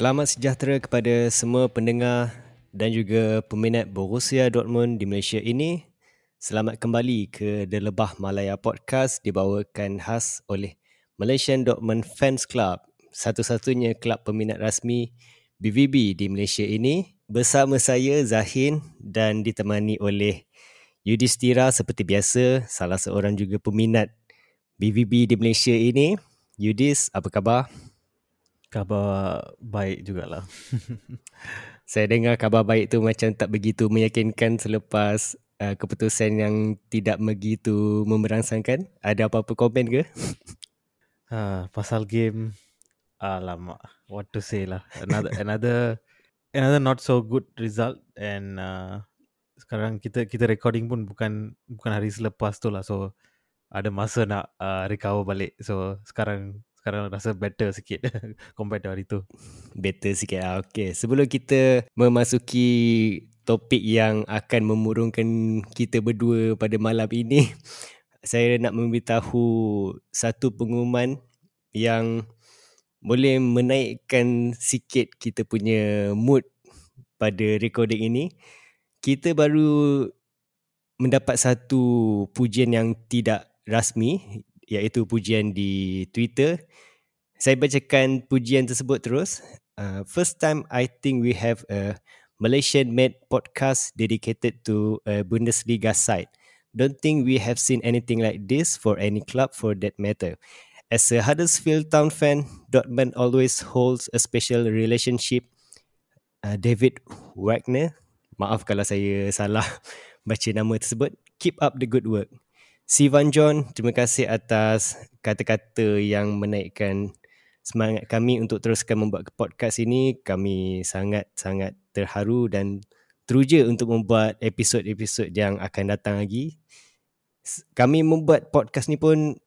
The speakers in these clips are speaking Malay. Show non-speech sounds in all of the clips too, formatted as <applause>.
Selamat sejahtera kepada semua pendengar dan juga peminat Borussia Dortmund di Malaysia ini. Selamat kembali ke The Lebah Malaya Podcast dibawakan khas oleh Malaysian Dortmund Fans Club, satu-satunya kelab peminat rasmi BVB di Malaysia ini. Bersama saya Zahin dan ditemani oleh Yudhistira seperti biasa, salah seorang juga peminat BVB di Malaysia ini. Yudis, apa khabar? Khabar baik jugalah. <laughs> Saya dengar khabar baik tu macam tak begitu meyakinkan selepas uh, keputusan yang tidak begitu memerangsangkan. Ada apa-apa komen ke? Ha, <laughs> pasal game, alamak, what to say lah. Another, another, another not so good result and uh, sekarang kita kita recording pun bukan bukan hari selepas tu lah. So ada masa nak uh, recover balik. So sekarang sekarang rasa better sikit <laughs> compared to hari tu. Better sikit lah. Okay. Sebelum kita memasuki topik yang akan memurungkan kita berdua pada malam ini, <laughs> saya nak memberitahu satu pengumuman yang boleh menaikkan sikit kita punya mood pada recording ini. Kita baru mendapat satu pujian yang tidak rasmi iaitu pujian di Twitter. Saya bacakan pujian tersebut terus. Uh, first time I think we have a Malaysian made podcast dedicated to a Bundesliga side. Don't think we have seen anything like this for any club for that matter. As a Huddersfield Town fan, Dortmund always holds a special relationship. Uh, David Wagner, maaf kalau saya salah <laughs> baca nama tersebut. Keep up the good work. Sivan John, terima kasih atas kata-kata yang menaikkan semangat kami untuk teruskan membuat podcast ini. Kami sangat-sangat terharu dan teruja untuk membuat episod-episod yang akan datang lagi. Kami membuat podcast ni pun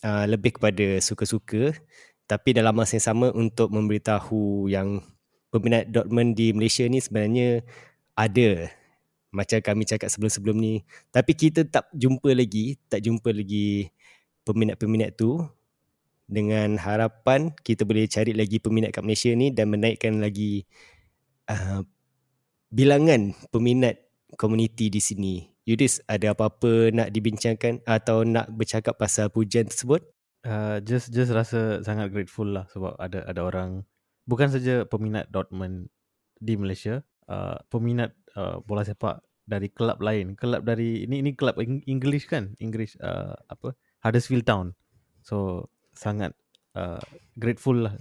uh, lebih kepada suka-suka tapi dalam masa yang sama untuk memberitahu yang peminat Dortmund di Malaysia ni sebenarnya ada macam kami cakap sebelum-sebelum ni. Tapi kita tak jumpa lagi tak jumpa lagi peminat-peminat tu dengan harapan kita boleh cari lagi peminat kat Malaysia ni dan menaikkan lagi uh, bilangan peminat komuniti di sini. Yudis ada apa-apa nak dibincangkan atau nak bercakap pasal pujian tersebut? Uh, just just rasa sangat grateful lah sebab ada ada orang bukan saja peminat Dortmund di Malaysia uh, peminat uh, bola sepak dari kelab lain. Kelab dari ini ini kelab English kan? English uh, apa? Huddersfield Town. So sangat uh, grateful lah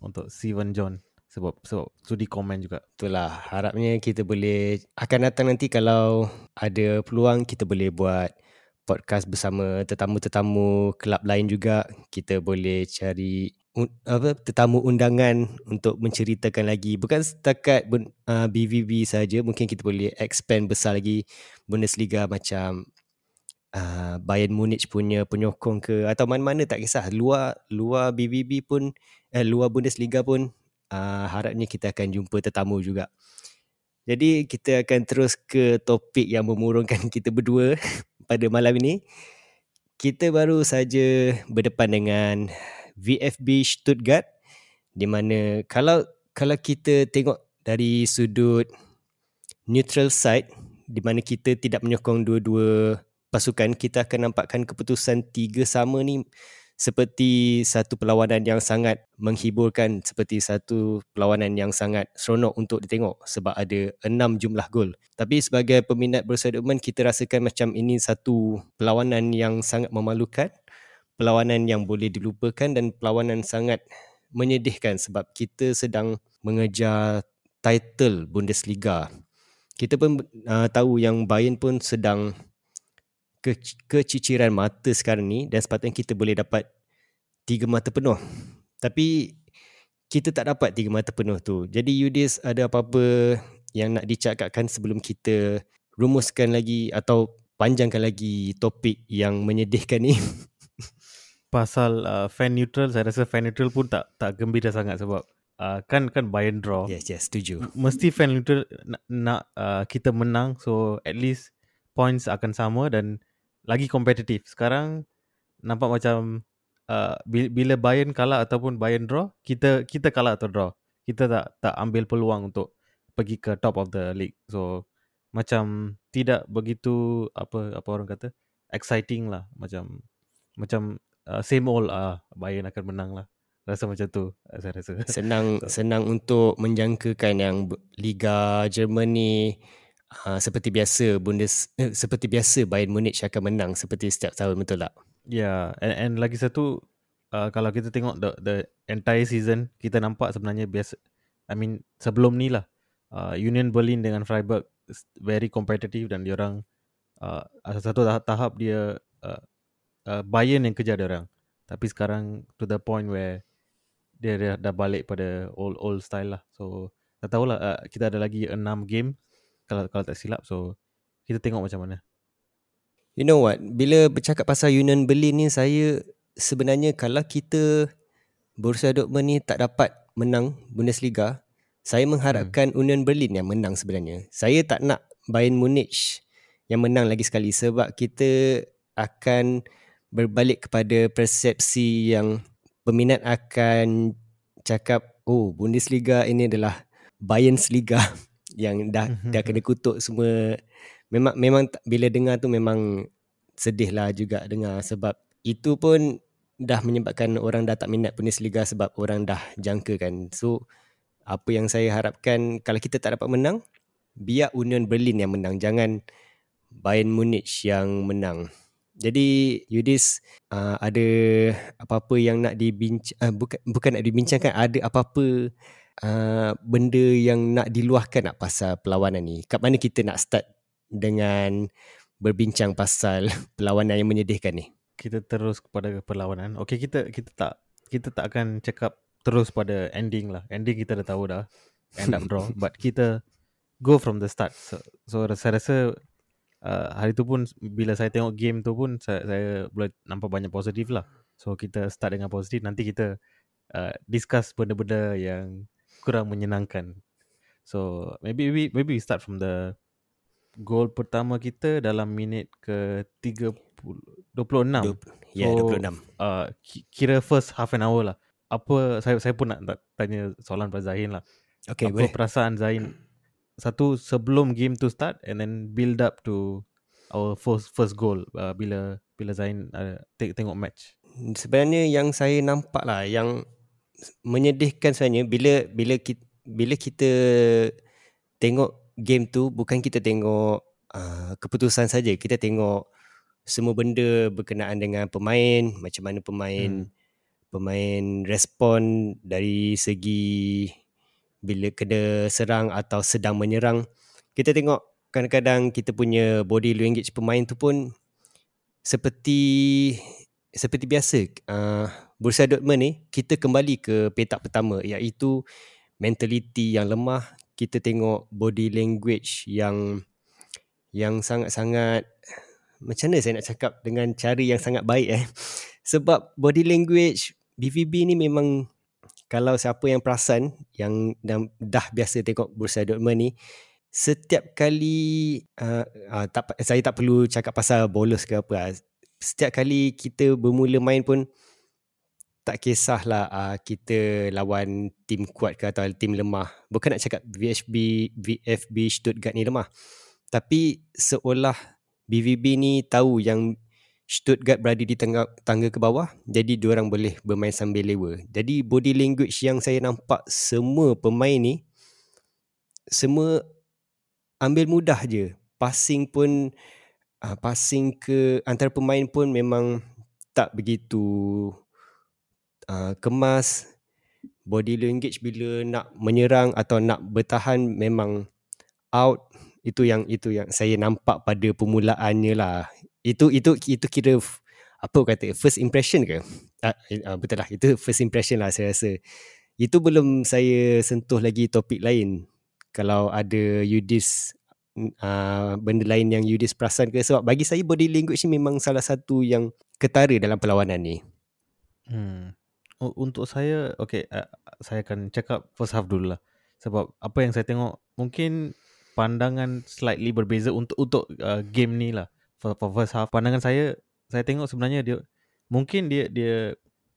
untuk Steven John sebab sebab sudi komen juga. Itulah harapnya kita boleh akan datang nanti kalau ada peluang kita boleh buat podcast bersama tetamu-tetamu kelab lain juga. Kita boleh cari apa tetamu undangan untuk menceritakan lagi. Bukan setakat uh, BVB saja mungkin kita boleh expand besar lagi. Bundesliga macam uh, Bayern Munich punya penyokong ke atau mana-mana tak kisah. Luar luar BVB pun eh, luar Bundesliga pun uh, harapnya kita akan jumpa tetamu juga. Jadi kita akan terus ke topik yang memurungkan <laughs> kita berdua <laughs> pada malam ini. Kita baru saja berdepan dengan VFB Stuttgart di mana kalau kalau kita tengok dari sudut neutral side di mana kita tidak menyokong dua-dua pasukan kita akan nampakkan keputusan tiga sama ni seperti satu perlawanan yang sangat menghiburkan seperti satu perlawanan yang sangat seronok untuk ditengok sebab ada enam jumlah gol. Tapi sebagai peminat Borussia Dortmund kita rasakan macam ini satu perlawanan yang sangat memalukan perlawanan yang boleh dilupakan dan perlawanan sangat menyedihkan sebab kita sedang mengejar title Bundesliga. Kita pun uh, tahu yang Bayern pun sedang ke keciciran mata sekarang ni dan sepatutnya kita boleh dapat tiga mata penuh. Tapi kita tak dapat tiga mata penuh tu. Jadi Yudis ada apa-apa yang nak dicakapkan sebelum kita rumuskan lagi atau panjangkan lagi topik yang menyedihkan ni? <laughs> pasal uh, fan neutral saya rasa fan neutral pun tak tak gembira sangat sebab uh, kan kan buy and draw. Yes yes setuju. Mesti fan neutral nak, nak uh, kita menang so at least points akan sama dan lagi kompetitif sekarang nampak macam uh, bila Bayern kalah ataupun Bayern draw kita kita kalah atau draw. Kita tak tak ambil peluang untuk pergi ke top of the league. So macam tidak begitu apa apa orang kata exciting lah. Macam macam uh, same old ah uh, Bayern akan menang lah. Rasa macam tu saya rasa. Senang <laughs> so. senang untuk menjangkakan yang Liga Jerman ni uh, seperti biasa Bundes eh, seperti biasa Bayern Munich akan menang seperti setiap tahun betul tak? Ya, yeah. and, and lagi satu uh, kalau kita tengok the the entire season kita nampak sebenarnya biasa I mean sebelum ni lah uh, Union Berlin dengan Freiburg very competitive dan diorang uh, satu tahap, tahap dia uh, uh, Bayern yang kejar diorang. Tapi sekarang to the point where dia dah, dah balik pada old old style lah. So tak tahulah uh, kita ada lagi 6 game kalau kalau tak silap. So kita tengok macam mana. You know what? Bila bercakap pasal Union Berlin ni saya sebenarnya kalau kita Borussia Dortmund ni tak dapat menang Bundesliga, saya mengharapkan hmm. Union Berlin yang menang sebenarnya. Saya tak nak Bayern Munich yang menang lagi sekali sebab kita akan berbalik kepada persepsi yang peminat akan cakap oh Bundesliga ini adalah Bayern's Liga <laughs> yang dah mhm. dah kena kutuk semua. Memang memang bila dengar tu memang sedih lah juga dengar sebab itu pun dah menyebabkan orang dah tak minat Bundesliga sebab orang dah jangka kan. So apa yang saya harapkan kalau kita tak dapat menang biar Union Berlin yang menang jangan Bayern Munich yang menang jadi Yudis uh, ada apa-apa yang nak dibincang uh, bukan bukan nak dibincangkan ada apa-apa uh, benda yang nak diluahkan nak pasal perlawanan ni. Kat mana kita nak start dengan berbincang pasal <laughs> perlawanan yang menyedihkan ni? Kita terus kepada perlawanan. Okey kita kita tak kita tak akan cakap terus pada ending lah. Ending kita dah tahu dah end up draw <laughs> but kita go from the start. So, so saya rasa uh, hari tu pun bila saya tengok game tu pun saya, saya boleh nampak banyak positif lah. So kita start dengan positif nanti kita uh, discuss benda-benda yang kurang menyenangkan. So maybe maybe maybe we start from the goal pertama kita dalam minit ke 30 26. Ya, yeah, 26. Uh, kira first half an hour lah. Apa saya saya pun nak tanya soalan pada Zahin lah. Okay, apa boleh. perasaan Zahin satu sebelum game to start and then build up to our first first goal uh, bila bila Zain uh, tengok match. Sebenarnya yang saya nampak lah yang menyedihkan sebenarnya bila bila kita, bila kita tengok game tu bukan kita tengok uh, keputusan saja kita tengok semua benda berkenaan dengan pemain macam mana pemain hmm. pemain respon dari segi bila kena serang atau sedang menyerang. Kita tengok kadang-kadang kita punya body language pemain tu pun seperti seperti biasa. Uh, Borussia Dortmund ni kita kembali ke petak pertama iaitu mentality yang lemah. Kita tengok body language yang yang sangat-sangat macam mana saya nak cakap dengan cara yang sangat baik eh. <laughs> Sebab body language BVB ni memang kalau siapa yang perasan yang dah, dah biasa tengok Borussia Dortmund ni setiap kali uh, uh, tak, saya tak perlu cakap pasal bolos ke apa lah. setiap kali kita bermula main pun tak kisahlah uh, kita lawan tim kuat ke atau tim lemah bukan nak cakap VHB VFB Stuttgart ni lemah tapi seolah BVB ni tahu yang Stuttgart berada di tengah tangga ke bawah jadi dua orang boleh bermain sambil lewa. Jadi body language yang saya nampak semua pemain ni semua ambil mudah je. Passing pun uh, passing ke antara pemain pun memang tak begitu uh, kemas. Body language bila nak menyerang atau nak bertahan memang out itu yang itu yang saya nampak pada permulaannya lah itu itu itu kira apa kata first impression ke? Uh, uh, betul lah. Itu first impression lah saya rasa. Itu belum saya sentuh lagi topik lain. Kalau ada Yudis uh, benda lain yang Yudis perasan ke? Sebab bagi saya body language ni memang salah satu yang ketara dalam perlawanan ni. Hmm. untuk saya okay uh, saya akan cakap first half dulu lah. Sebab apa yang saya tengok mungkin pandangan slightly berbeza untuk untuk uh, game ni lah first half pandangan saya saya tengok sebenarnya dia mungkin dia dia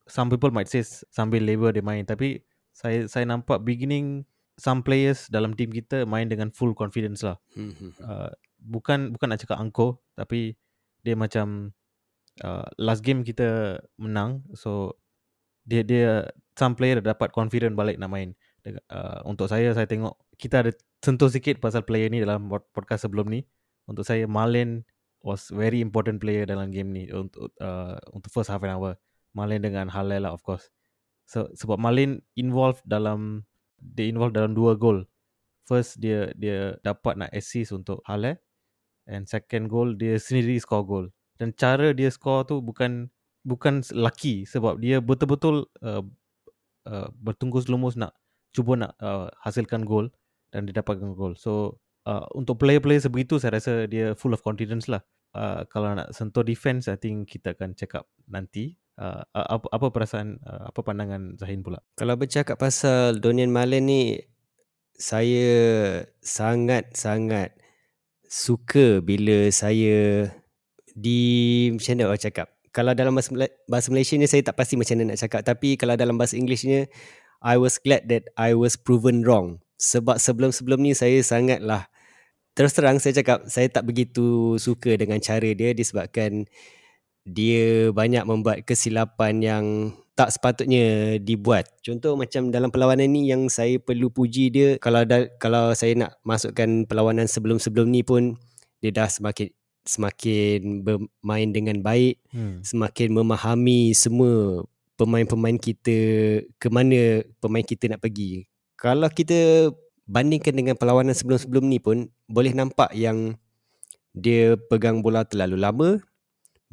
some people might say sambil labor dia main tapi saya saya nampak beginning some players dalam team kita main dengan full confidence lah. Hmm, hmm. Uh, bukan bukan nak cakap angkuh tapi dia macam uh, last game kita menang so dia dia some player dapat confident balik nak main. Uh, untuk saya saya tengok kita ada sentuh sikit pasal player ni dalam podcast sebelum ni. Untuk saya Malen was very important player dalam game ni untuk uh, untuk first half an hour. Malen dengan Halal lah of course. So sebab Malen involved dalam dia involved dalam dua goal. First dia dia dapat nak assist untuk Halal and second goal dia sendiri score goal. Dan cara dia score tu bukan bukan lucky sebab dia betul-betul uh, uh, bertungkus lumus nak cuba nak uh, hasilkan gol dan dia dapatkan gol. So uh, untuk player-player sebegitu saya rasa dia full of confidence lah. Uh, kalau nak sentuh defense I think kita akan check up nanti. Uh, apa, apa perasaan uh, apa pandangan Zahin pula? Kalau bercakap pasal Donian Malen ni saya sangat-sangat suka bila saya di macam mana orang cakap kalau dalam bahasa, bahasa Malaysia ni saya tak pasti macam mana nak cakap tapi kalau dalam bahasa Englishnya I was glad that I was proven wrong. Sebab sebelum-sebelum ni saya sangatlah terus terang saya cakap saya tak begitu suka dengan cara dia disebabkan dia banyak membuat kesilapan yang tak sepatutnya dibuat. Contoh macam dalam perlawanan ni yang saya perlu puji dia kalau da, kalau saya nak masukkan perlawanan sebelum-sebelum ni pun dia dah semakin semakin bermain dengan baik, hmm. semakin memahami semua pemain-pemain kita ke mana pemain kita nak pergi. Kalau kita bandingkan dengan perlawanan sebelum-sebelum ni pun boleh nampak yang dia pegang bola terlalu lama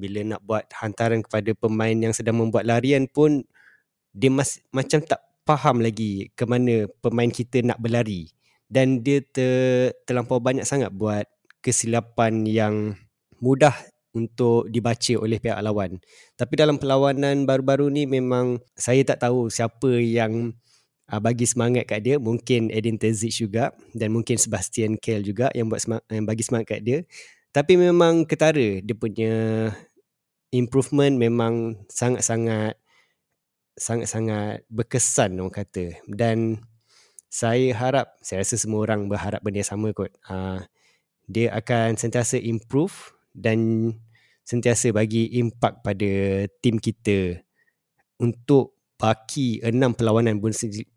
bila nak buat hantaran kepada pemain yang sedang membuat larian pun dia mas, macam tak faham lagi ke mana pemain kita nak berlari dan dia ter, terlampau banyak sangat buat kesilapan yang mudah untuk dibaca oleh pihak lawan. Tapi dalam perlawanan baru-baru ni memang saya tak tahu siapa yang uh, bagi semangat kat dia. Mungkin Edin Terzic juga dan mungkin Sebastian Kehl juga yang buat semangat, yang bagi semangat kat dia. Tapi memang ketara dia punya improvement memang sangat-sangat sangat-sangat berkesan orang kata. Dan saya harap, saya rasa semua orang berharap benda sama kot. Uh, dia akan sentiasa improve dan sentiasa bagi impak pada tim kita untuk baki enam perlawanan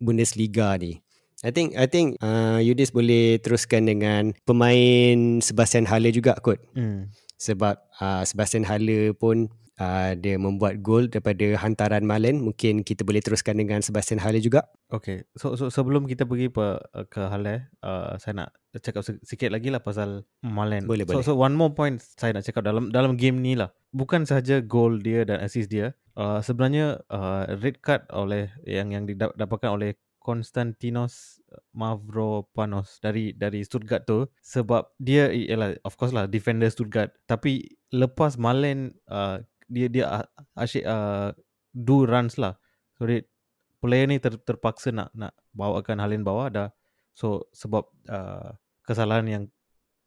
Bundesliga ni. I think I think uh, Yudis boleh teruskan dengan pemain Sebastian Halle juga kot. Hmm. Sebab uh, Sebastian Halle pun uh, dia membuat gol daripada hantaran Malen. Mungkin kita boleh teruskan dengan Sebastian Halle juga. Okay, so, so sebelum kita pergi pe, ke Halle, uh, saya nak cakap sikit lagi lah pasal Malen. Boleh, so, boleh. So one more point saya nak cakap dalam dalam game ni lah. Bukan sahaja gol dia dan assist dia. Uh, sebenarnya uh, red card oleh yang yang didapatkan oleh Konstantinos Mavropanos dari dari Stuttgart tu sebab dia ialah of course lah defender Stuttgart tapi lepas Malen uh, dia dia asyik uh, do runs lah. So dia player ni ter, terpaksa nak nak bawakan Halin bawah dah. So sebab uh, kesalahan yang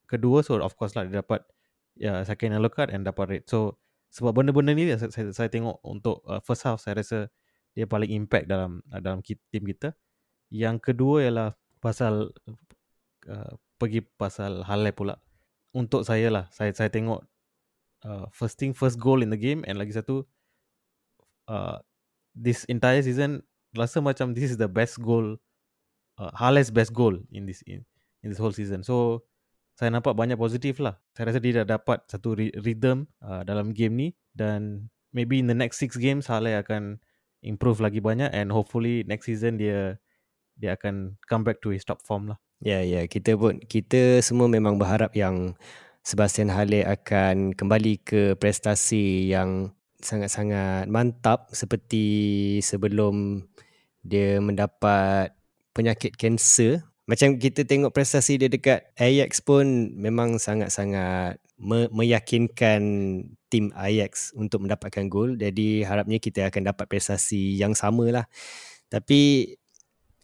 kedua so of course lah dia dapat ya yeah, second yellow card and dapat red. So sebab benda-benda ni saya, saya, saya tengok untuk uh, first half saya rasa dia paling impact dalam uh, dalam team kita. Yang kedua ialah pasal uh, pergi pasal Halep pula. Untuk saya lah, saya saya tengok uh, first thing first goal in the game and lagi satu uh, this entire season rasa macam this is the best goal uh, Haaland's best goal in this in, in this whole season so saya nampak banyak positif lah saya rasa dia dah dapat satu rhythm uh, dalam game ni dan maybe in the next six games Haaland akan improve lagi banyak and hopefully next season dia dia akan come back to his top form lah ya yeah, ya yeah. kita pun kita semua memang berharap yang Sebastian Halle akan kembali ke prestasi yang sangat-sangat mantap seperti sebelum dia mendapat penyakit kanser. Macam kita tengok prestasi dia dekat Ajax pun memang sangat-sangat me- meyakinkan tim Ajax untuk mendapatkan gol. Jadi harapnya kita akan dapat prestasi yang sama lah. Tapi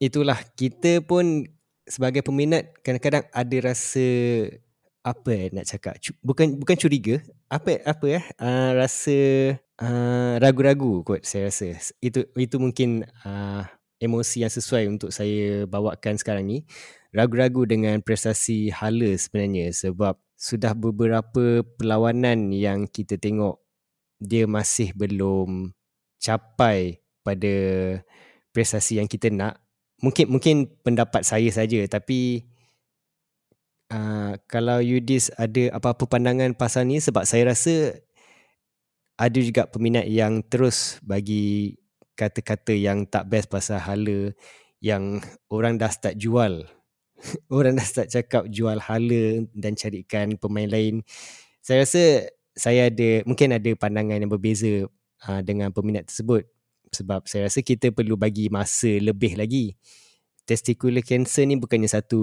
itulah kita pun sebagai peminat kadang-kadang ada rasa apa eh nak cakap bukan bukan curiga apa apa ya uh, rasa uh, ragu-ragu kot saya rasa itu itu mungkin uh, emosi yang sesuai untuk saya bawakan sekarang ni. Ragu-ragu dengan prestasi Hala sebenarnya sebab sudah beberapa perlawanan yang kita tengok dia masih belum capai pada prestasi yang kita nak. Mungkin mungkin pendapat saya saja tapi uh, kalau Yudis ada apa-apa pandangan pasal ni sebab saya rasa ada juga peminat yang terus bagi kata-kata yang tak best pasal hala yang orang dah start jual. <laughs> orang dah start cakap jual hala dan carikan pemain lain. Saya rasa saya ada mungkin ada pandangan yang berbeza uh, dengan peminat tersebut sebab saya rasa kita perlu bagi masa lebih lagi. Testicular cancer ni bukannya satu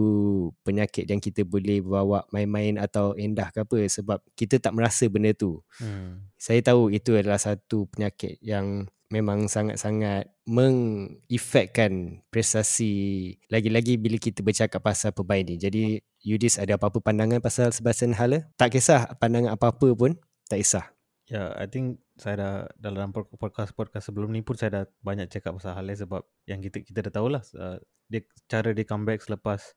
penyakit yang kita boleh bawa main-main atau endah ke apa sebab kita tak merasa benda tu. Hmm. Saya tahu itu adalah satu penyakit yang memang sangat-sangat mengefekkan prestasi lagi-lagi bila kita bercakap pasal pemain ni. Jadi Yudis ada apa-apa pandangan pasal Sebastian Haller? Tak kisah pandangan apa-apa pun, tak kisah. Ya, yeah, I think saya dah dalam podcast-podcast sebelum ni pun saya dah banyak cakap pasal Haller sebab yang kita kita dah tahulah uh, dia cara dia comeback selepas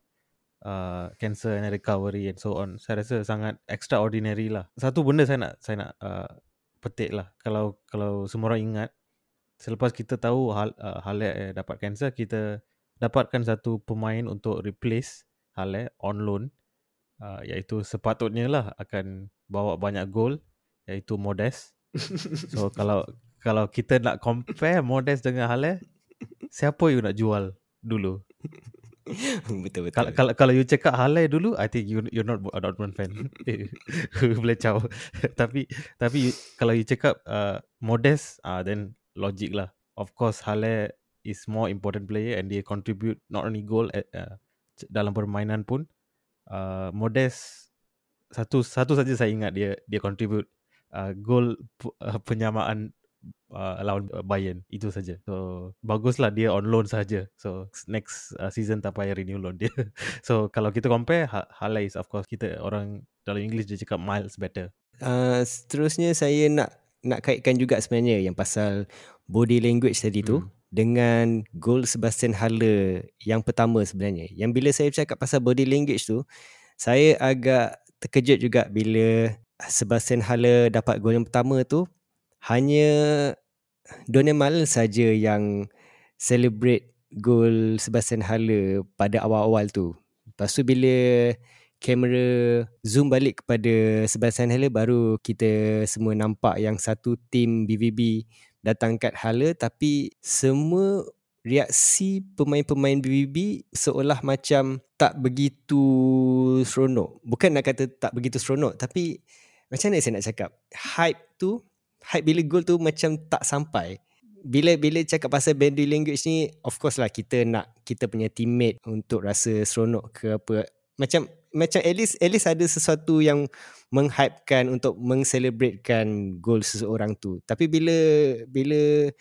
uh, cancer and recovery and so on. Saya rasa sangat extraordinary lah. Satu benda saya nak saya nak uh, petik lah. Kalau kalau semua orang ingat selepas kita tahu hal uh, Hale eh, dapat cancer kita dapatkan satu pemain untuk replace Hale on loan uh, iaitu sepatutnya lah akan bawa banyak gol iaitu Modest so <laughs> kalau kalau kita nak compare Modest dengan Hale siapa you nak jual dulu betul betul. Kalau kalau kalau you cakap Halai dulu, I think you you're not a Dortmund fan. <laughs> <laughs> Boleh caw. tapi tapi kalau you cakap uh, modest, ah uh, then logic lah. Of course, Halle is more important player and they contribute not only goal at, uh, dalam permainan pun. Uh, Modest satu satu saja saya ingat dia dia contribute uh, goal uh, penyamaan uh, lawan Bayern itu saja. So baguslah dia on loan saja. So next uh, season tak payah renew loan dia. <laughs> so kalau kita compare Halle is of course kita orang dalam English dia cakap miles better. Uh, seterusnya saya nak nak kaitkan juga sebenarnya yang pasal body language tadi tu hmm. dengan goal Sebastian Haller yang pertama sebenarnya. Yang bila saya cakap pasal body language tu, saya agak terkejut juga bila Sebastian Haller dapat gol yang pertama tu hanya Donnell saja yang celebrate gol Sebastian Haller pada awal-awal tu. Lepas tu bila kamera zoom balik kepada Sebastian Haller baru kita semua nampak yang satu tim BVB datang kat Haller tapi semua reaksi pemain-pemain BVB seolah macam tak begitu seronok. Bukan nak kata tak begitu seronok tapi macam mana saya nak cakap? Hype tu, hype bila gol tu macam tak sampai. Bila bila cakap pasal body language ni, of course lah kita nak kita punya teammate untuk rasa seronok ke apa. Macam macam at least at least ada sesuatu yang menghypekan untuk mengselebratekan gol seseorang tu. Tapi bila bila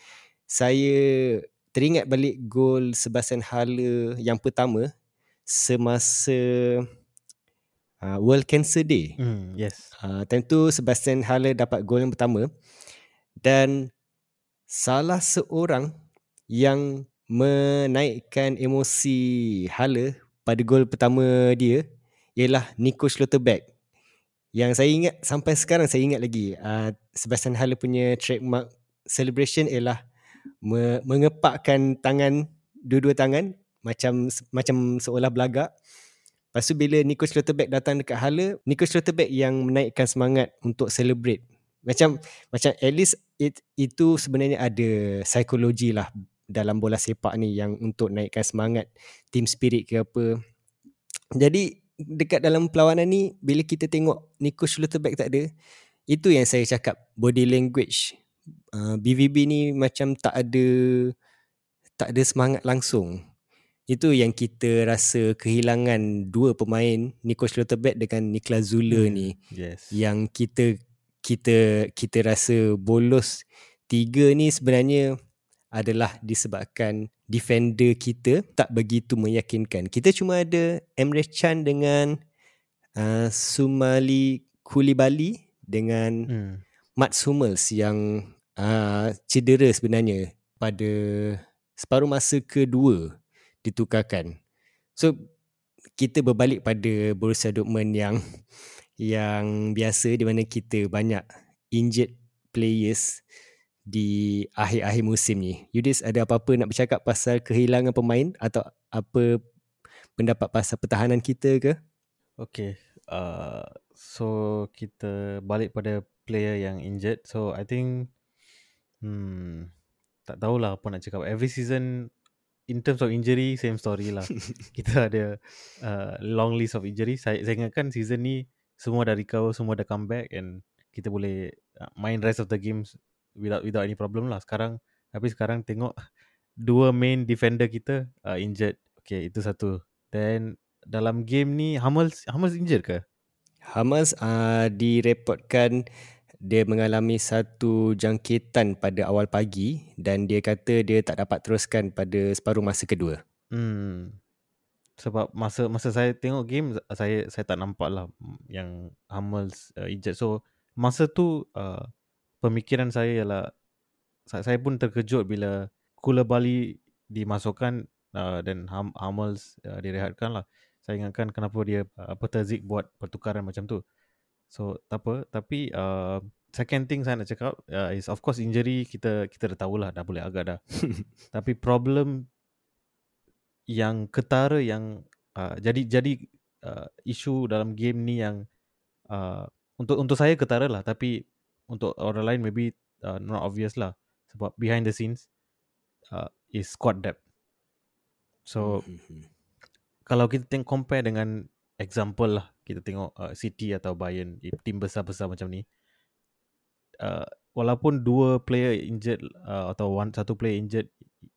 saya teringat balik gol Sebastian Haller yang pertama semasa uh, World Cancer Day. Mm, yes. Uh, tentu Sebastian Haller dapat gol yang pertama dan salah seorang yang menaikkan emosi Haller pada gol pertama dia ialah Nico Schlotterbeck. Yang saya ingat sampai sekarang saya ingat lagi uh, Sebastian Haller punya trademark celebration ialah me- mengepakkan tangan dua-dua tangan macam macam seolah belagak. Lepas tu bila Nico Schlotterbeck datang dekat Haller, Nico Schlotterbeck yang menaikkan semangat untuk celebrate. Macam macam at least it, itu sebenarnya ada psikologi lah dalam bola sepak ni yang untuk naikkan semangat team spirit ke apa. Jadi dekat dalam perlawanan ni bila kita tengok Nico Schlotterbeck tak ada itu yang saya cakap body language. Uh, BVB ni macam tak ada tak ada semangat langsung. Itu yang kita rasa kehilangan dua pemain Nico Schlotterbeck dengan Niklas Zule hmm, ni. yes. yang kita kita kita rasa bolos tiga ni sebenarnya adalah disebabkan defender kita tak begitu meyakinkan. Kita cuma ada Emre Can dengan uh, Sumali Kulibali dengan hmm. Mats Hummels yang uh, cedera sebenarnya pada separuh masa kedua ditukarkan. So kita berbalik pada Borussia Dortmund yang yang biasa di mana kita banyak injured players di akhir-akhir musim ni. Yudis ada apa-apa nak bercakap pasal kehilangan pemain atau apa pendapat pasal pertahanan kita ke? Okay. Uh, so kita balik pada player yang injured. So I think hmm, tak tahulah apa nak cakap. Every season in terms of injury same story lah. <laughs> kita ada uh, long list of injury. Saya, saya ingatkan season ni semua dah recover, semua dah come back and kita boleh uh, main rest of the games without without any problem lah. Sekarang tapi sekarang tengok <laughs> dua main defender kita uh, injured. Okay, itu satu. Then dalam game ni Hummels Hummels injured ke? Hummels uh, direportkan dia mengalami satu jangkitan pada awal pagi dan dia kata dia tak dapat teruskan pada separuh masa kedua. Hmm. Sebab masa masa saya tengok game saya saya tak nampak lah yang Hummels uh, injured. So masa tu uh, pemikiran saya ialah saya, pun terkejut bila Kula Bali dimasukkan uh, dan hum, Hummels uh, direhatkan lah. Saya ingatkan kenapa dia uh, apa Terzik buat pertukaran macam tu. So tak apa tapi uh, second thing saya nak cakap uh, is of course injury kita kita dah tahulah dah boleh agak dah. <laughs> tapi problem yang ketara yang uh, jadi jadi uh, isu dalam game ni yang uh, untuk untuk saya ketara lah tapi untuk orang lain maybe uh, not obvious lah sebab behind the scenes uh, is squad depth. So mm-hmm. kalau kita tengok compare dengan example lah kita tengok uh, City atau Bayern tim besar-besar macam ni uh, walaupun dua player injured uh, atau one satu player injured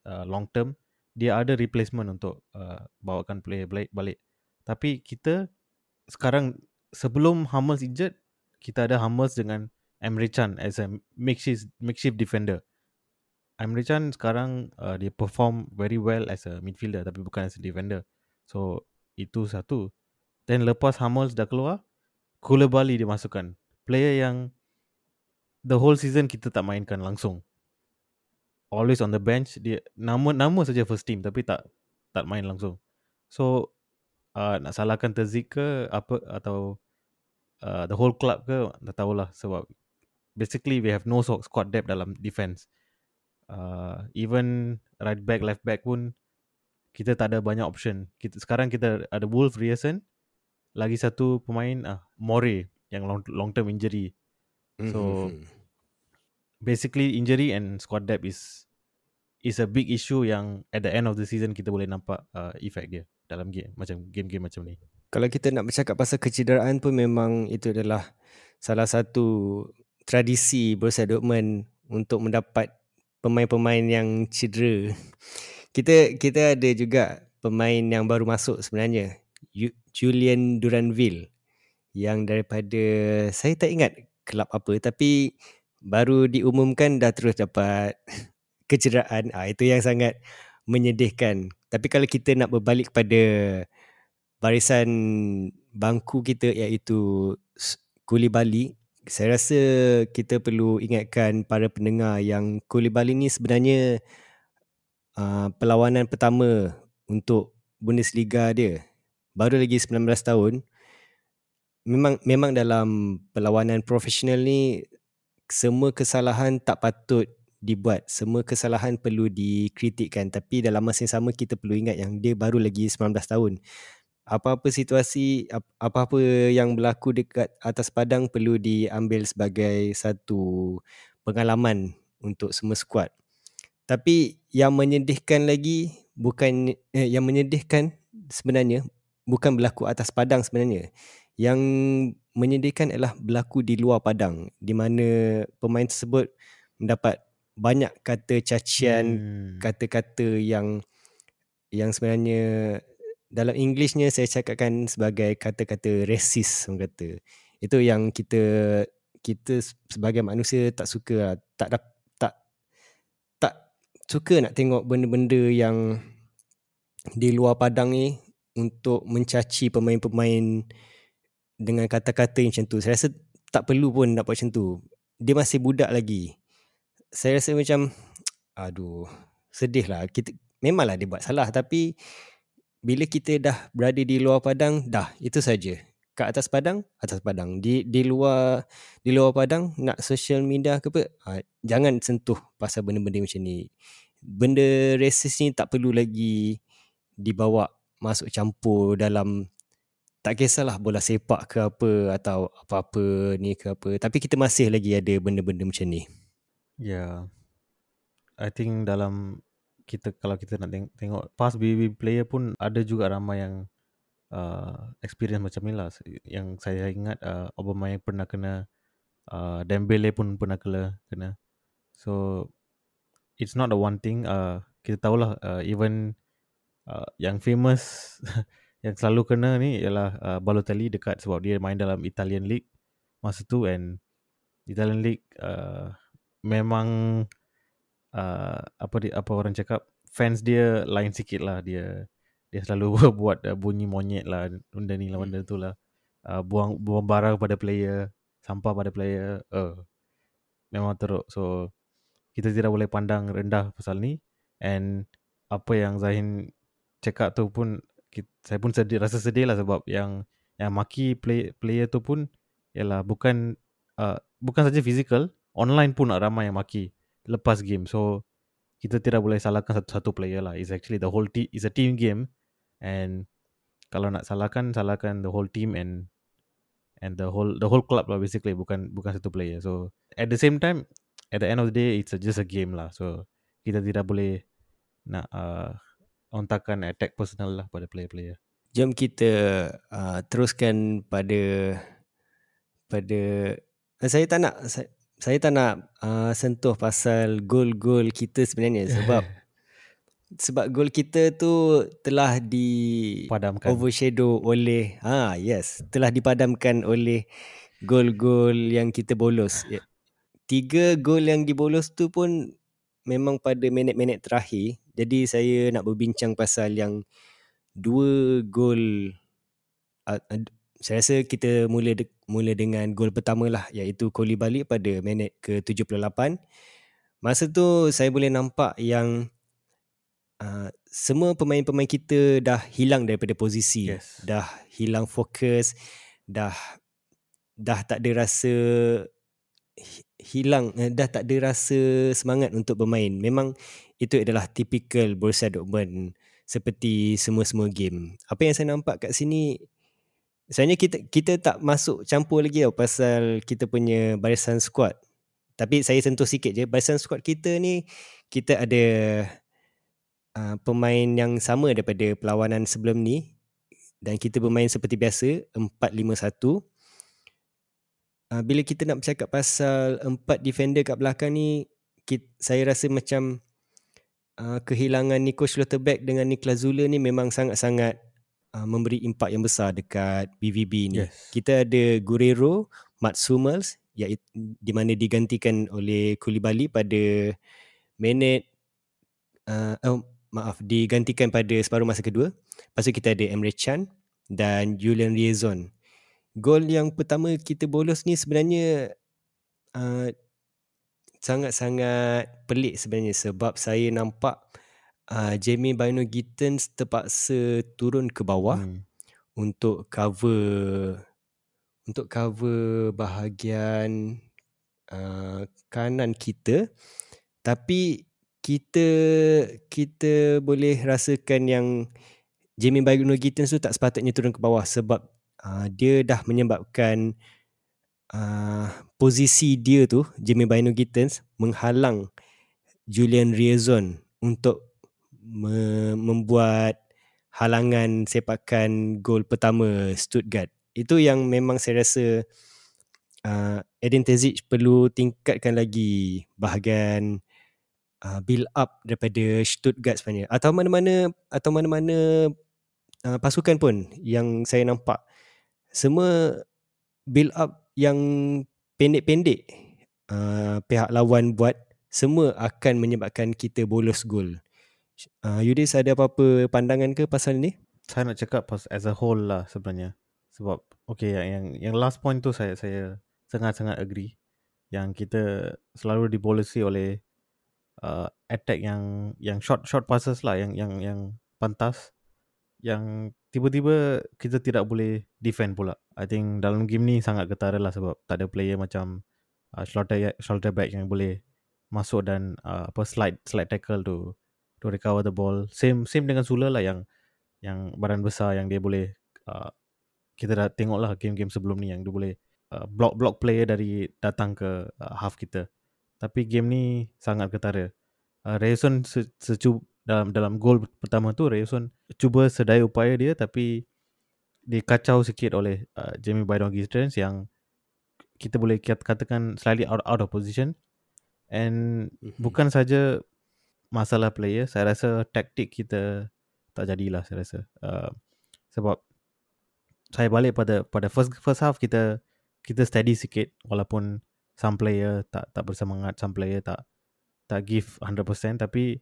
uh, long term dia ada replacement untuk uh, bawakan player balik, balik tapi kita sekarang sebelum Hummels injured kita ada Hummels dengan Emre Can as a makeshift makeshift defender. Emre Can sekarang uh, dia perform very well as a midfielder tapi bukan as a defender. So itu satu. Then lepas Hummels dah keluar Koulibaly dia masukkan Player yang The whole season kita tak mainkan langsung. Always on the bench dia Nama nama saja first team Tapi tak tak main langsung. So uh, Nak salahkan Terzik ke Apa Atau uh, The whole club ke Tak tahulah Sebab Basically we have no squad depth dalam defense uh, Even Right back left back pun kita tak ada banyak option. Kita sekarang kita ada Wolf Rierson, lagi satu pemain ah More yang long long term injury. So mm-hmm. basically injury and squad depth is is a big issue yang at the end of the season kita boleh nampak uh, effect dia dalam game macam game-game macam ni. Kalau kita nak bercakap pasal kecederaan pun memang itu adalah salah satu tradisi Borussia Dortmund untuk mendapat pemain-pemain yang cedera. Kita kita ada juga pemain yang baru masuk sebenarnya. Julian Duranville yang daripada saya tak ingat kelab apa tapi baru diumumkan dah terus dapat <laughs> kecederaan ah itu yang sangat menyedihkan tapi kalau kita nak berbalik pada barisan bangku kita iaitu Kuli Bali saya rasa kita perlu ingatkan para pendengar yang Kuli Bali ni sebenarnya uh, perlawanan pertama untuk Bundesliga dia. Baru lagi 19 tahun memang memang dalam perlawanan profesional ni semua kesalahan tak patut dibuat semua kesalahan perlu dikritikkan. Tapi dalam masa yang sama kita perlu ingat yang dia baru lagi 19 tahun apa-apa situasi apa-apa yang berlaku dekat atas padang perlu diambil sebagai satu pengalaman untuk semua skuad tapi yang menyedihkan lagi bukan eh, yang menyedihkan sebenarnya bukan berlaku atas padang sebenarnya. Yang menyedihkan adalah berlaku di luar padang di mana pemain tersebut mendapat banyak kata cacian, hmm. kata-kata yang yang sebenarnya dalam Englishnya saya cakapkan sebagai kata-kata racist orang kata. Itu yang kita kita sebagai manusia tak suka lah. tak tak tak suka nak tengok benda-benda yang di luar padang ni untuk mencaci pemain-pemain dengan kata-kata yang macam tu. Saya rasa tak perlu pun nak buat macam tu. Dia masih budak lagi. Saya rasa macam, aduh, sedih lah. Kita, memanglah dia buat salah tapi bila kita dah berada di luar padang, dah itu saja. Kat atas padang, atas padang. Di di luar di luar padang nak social media ke apa, ha, jangan sentuh pasal benda-benda macam ni. Benda racist ni tak perlu lagi dibawa masuk campur dalam tak kisahlah bola sepak ke apa atau apa-apa ni ke apa tapi kita masih lagi ada benda-benda macam ni. Yeah. I think dalam kita kalau kita nak tengok, tengok past BB player pun ada juga ramai yang uh, experience macam ni lah. Yang saya ingat uh, Obama yang pernah kena uh, Dembele pun pernah kena kena. So it's not the one thing uh, kita tahulah uh, even uh, yang famous <laughs> yang selalu kena ni ialah uh, Balotelli dekat sebab dia main dalam Italian League masa tu and Italian League uh, memang uh, apa dia, apa orang cakap fans dia lain sikit lah. Dia dia selalu <laughs> buat uh, bunyi monyet lah benda ni lah benda tu lah. Uh, buang buang barang pada player sampah pada player uh, memang teruk. So kita tidak boleh pandang rendah pasal ni. And apa yang Zahin cakap tu pun kita, saya pun sedih rasa sedih lah sebab yang yang maki play, player tu pun ialah bukan uh, bukan saja physical online pun ramai yang maki lepas game. So kita tidak boleh salahkan satu-satu player lah. It's actually the whole team it's a team game. And kalau nak salahkan salahkan the whole team and and the whole the whole club lah basically. Bukan bukan satu player. So at the same time at the end of the day it's a, just a game lah. So kita tidak boleh nak uh, ontakan attack personal lah pada player-player. Jom kita uh, teruskan pada pada saya tak nak saya, saya tak nak uh, sentuh pasal gol-gol kita sebenarnya <laughs> sebab sebab gol kita tu telah dipadamkan overshadow oleh ah yes telah dipadamkan oleh gol-gol yang kita bolos. Ya, tiga gol yang dibolos tu pun memang pada minit-minit terakhir jadi saya nak berbincang pasal yang dua gol uh, uh, saya rasa kita mula de- mula dengan gol pertama lah iaitu Koli balik pada minit ke-78. Masa tu saya boleh nampak yang uh, semua pemain-pemain kita dah hilang daripada posisi. Yes. Dah hilang fokus, dah dah tak ada rasa hilang eh, dah tak ada rasa semangat untuk bermain. Memang itu adalah typical Borussia Dortmund seperti semua-semua game. Apa yang saya nampak kat sini sebenarnya kita kita tak masuk campur lagi tau pasal kita punya barisan squad. Tapi saya sentuh sikit je barisan squad kita ni kita ada uh, pemain yang sama daripada perlawanan sebelum ni dan kita bermain seperti biasa 4-5-1 uh, bila kita nak bercakap pasal empat defender kat belakang ni kita, saya rasa macam uh, kehilangan Nico Schlotterbeck dengan Niklas Zule ni memang sangat-sangat uh, memberi impak yang besar dekat BVB ni. Yes. Kita ada Guerrero, Mats Hummels iaitu di mana digantikan oleh Koulibaly pada minit uh, oh, maaf digantikan pada separuh masa kedua. Lepas tu kita ada Emre Can dan Julian Riezon gol yang pertama kita bolos ni sebenarnya uh, sangat-sangat pelik sebenarnya sebab saya nampak uh, Jamie Bino Gittens terpaksa turun ke bawah hmm. untuk cover untuk cover bahagian uh, kanan kita tapi kita kita boleh rasakan yang Jamie Bino Gittens tu tak sepatutnya turun ke bawah sebab uh, dia dah menyebabkan uh, posisi dia tu Jamie Bino Gittens menghalang Julian Riazon untuk me- membuat halangan sepakan gol pertama Stuttgart. Itu yang memang saya rasa uh, Edin Terzic perlu tingkatkan lagi bahagian uh, build up daripada Stuttgart sebenarnya atau mana-mana atau mana-mana uh, pasukan pun yang saya nampak semua build up yang pendek-pendek uh, pihak lawan buat semua akan menyebabkan kita bolos gol. Uh, Yudis ada apa-apa pandangan ke pasal ni? Saya nak cakap pas as a whole lah sebenarnya. Sebab okay yang yang, yang last point tu saya saya sangat-sangat agree yang kita selalu dibolosi oleh uh, attack yang yang short short passes lah yang yang yang pantas yang tiba-tiba kita tidak boleh defend pula. I think dalam game ni sangat getara lah sebab tak ada player macam uh, shoulder shoulder back yang boleh masuk dan uh, apa slide slide tackle tu to recover the ball. Same same dengan Sula lah yang yang badan besar yang dia boleh uh, kita dah tengok lah game-game sebelum ni yang dia boleh uh, block block player dari datang ke uh, half kita. Tapi game ni sangat ketara. Uh, Rayson se- secu dalam dalam gol pertama tu Rayson cuba sedaya upaya dia tapi dikacau sikit oleh uh, Jamie Bydon Gistrans yang kita boleh katakan slightly out, out of position and mm-hmm. bukan saja masalah player saya rasa taktik kita tak jadilah saya rasa. Uh, sebab saya balik pada pada first first half kita kita steady sikit walaupun some player tak tak bersemangat some player tak tak give 100% tapi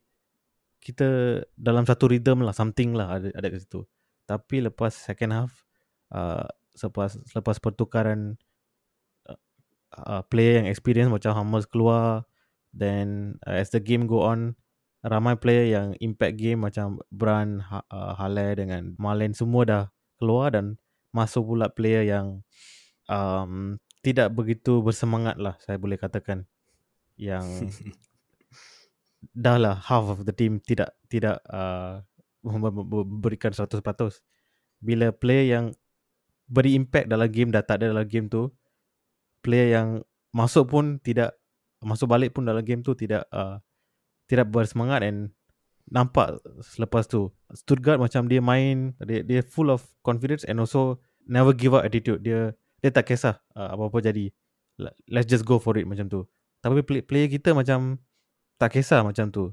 kita dalam satu rhythm lah something lah ada ada kat situ. Tapi lepas second half uh, selepas lepas pertukaran uh, player yang experience macam Hammers keluar then uh, as the game go on ramai player yang impact game macam Bran ha, uh, Hale dengan Malen semua dah keluar dan masuk pula player yang um, tidak begitu bersemangat lah saya boleh katakan yang <laughs> dah lah half of the team tidak tidak uh, berikan 100%. Bila player yang beri impact dalam game dah tak ada dalam game tu, player yang masuk pun tidak masuk balik pun dalam game tu tidak uh, tidak bersemangat and nampak selepas tu Stuttgart macam dia main dia dia full of confidence and also never give up attitude dia dia tak kisah uh, apa-apa jadi let's just go for it macam tu tapi player kita macam tak kisah macam tu.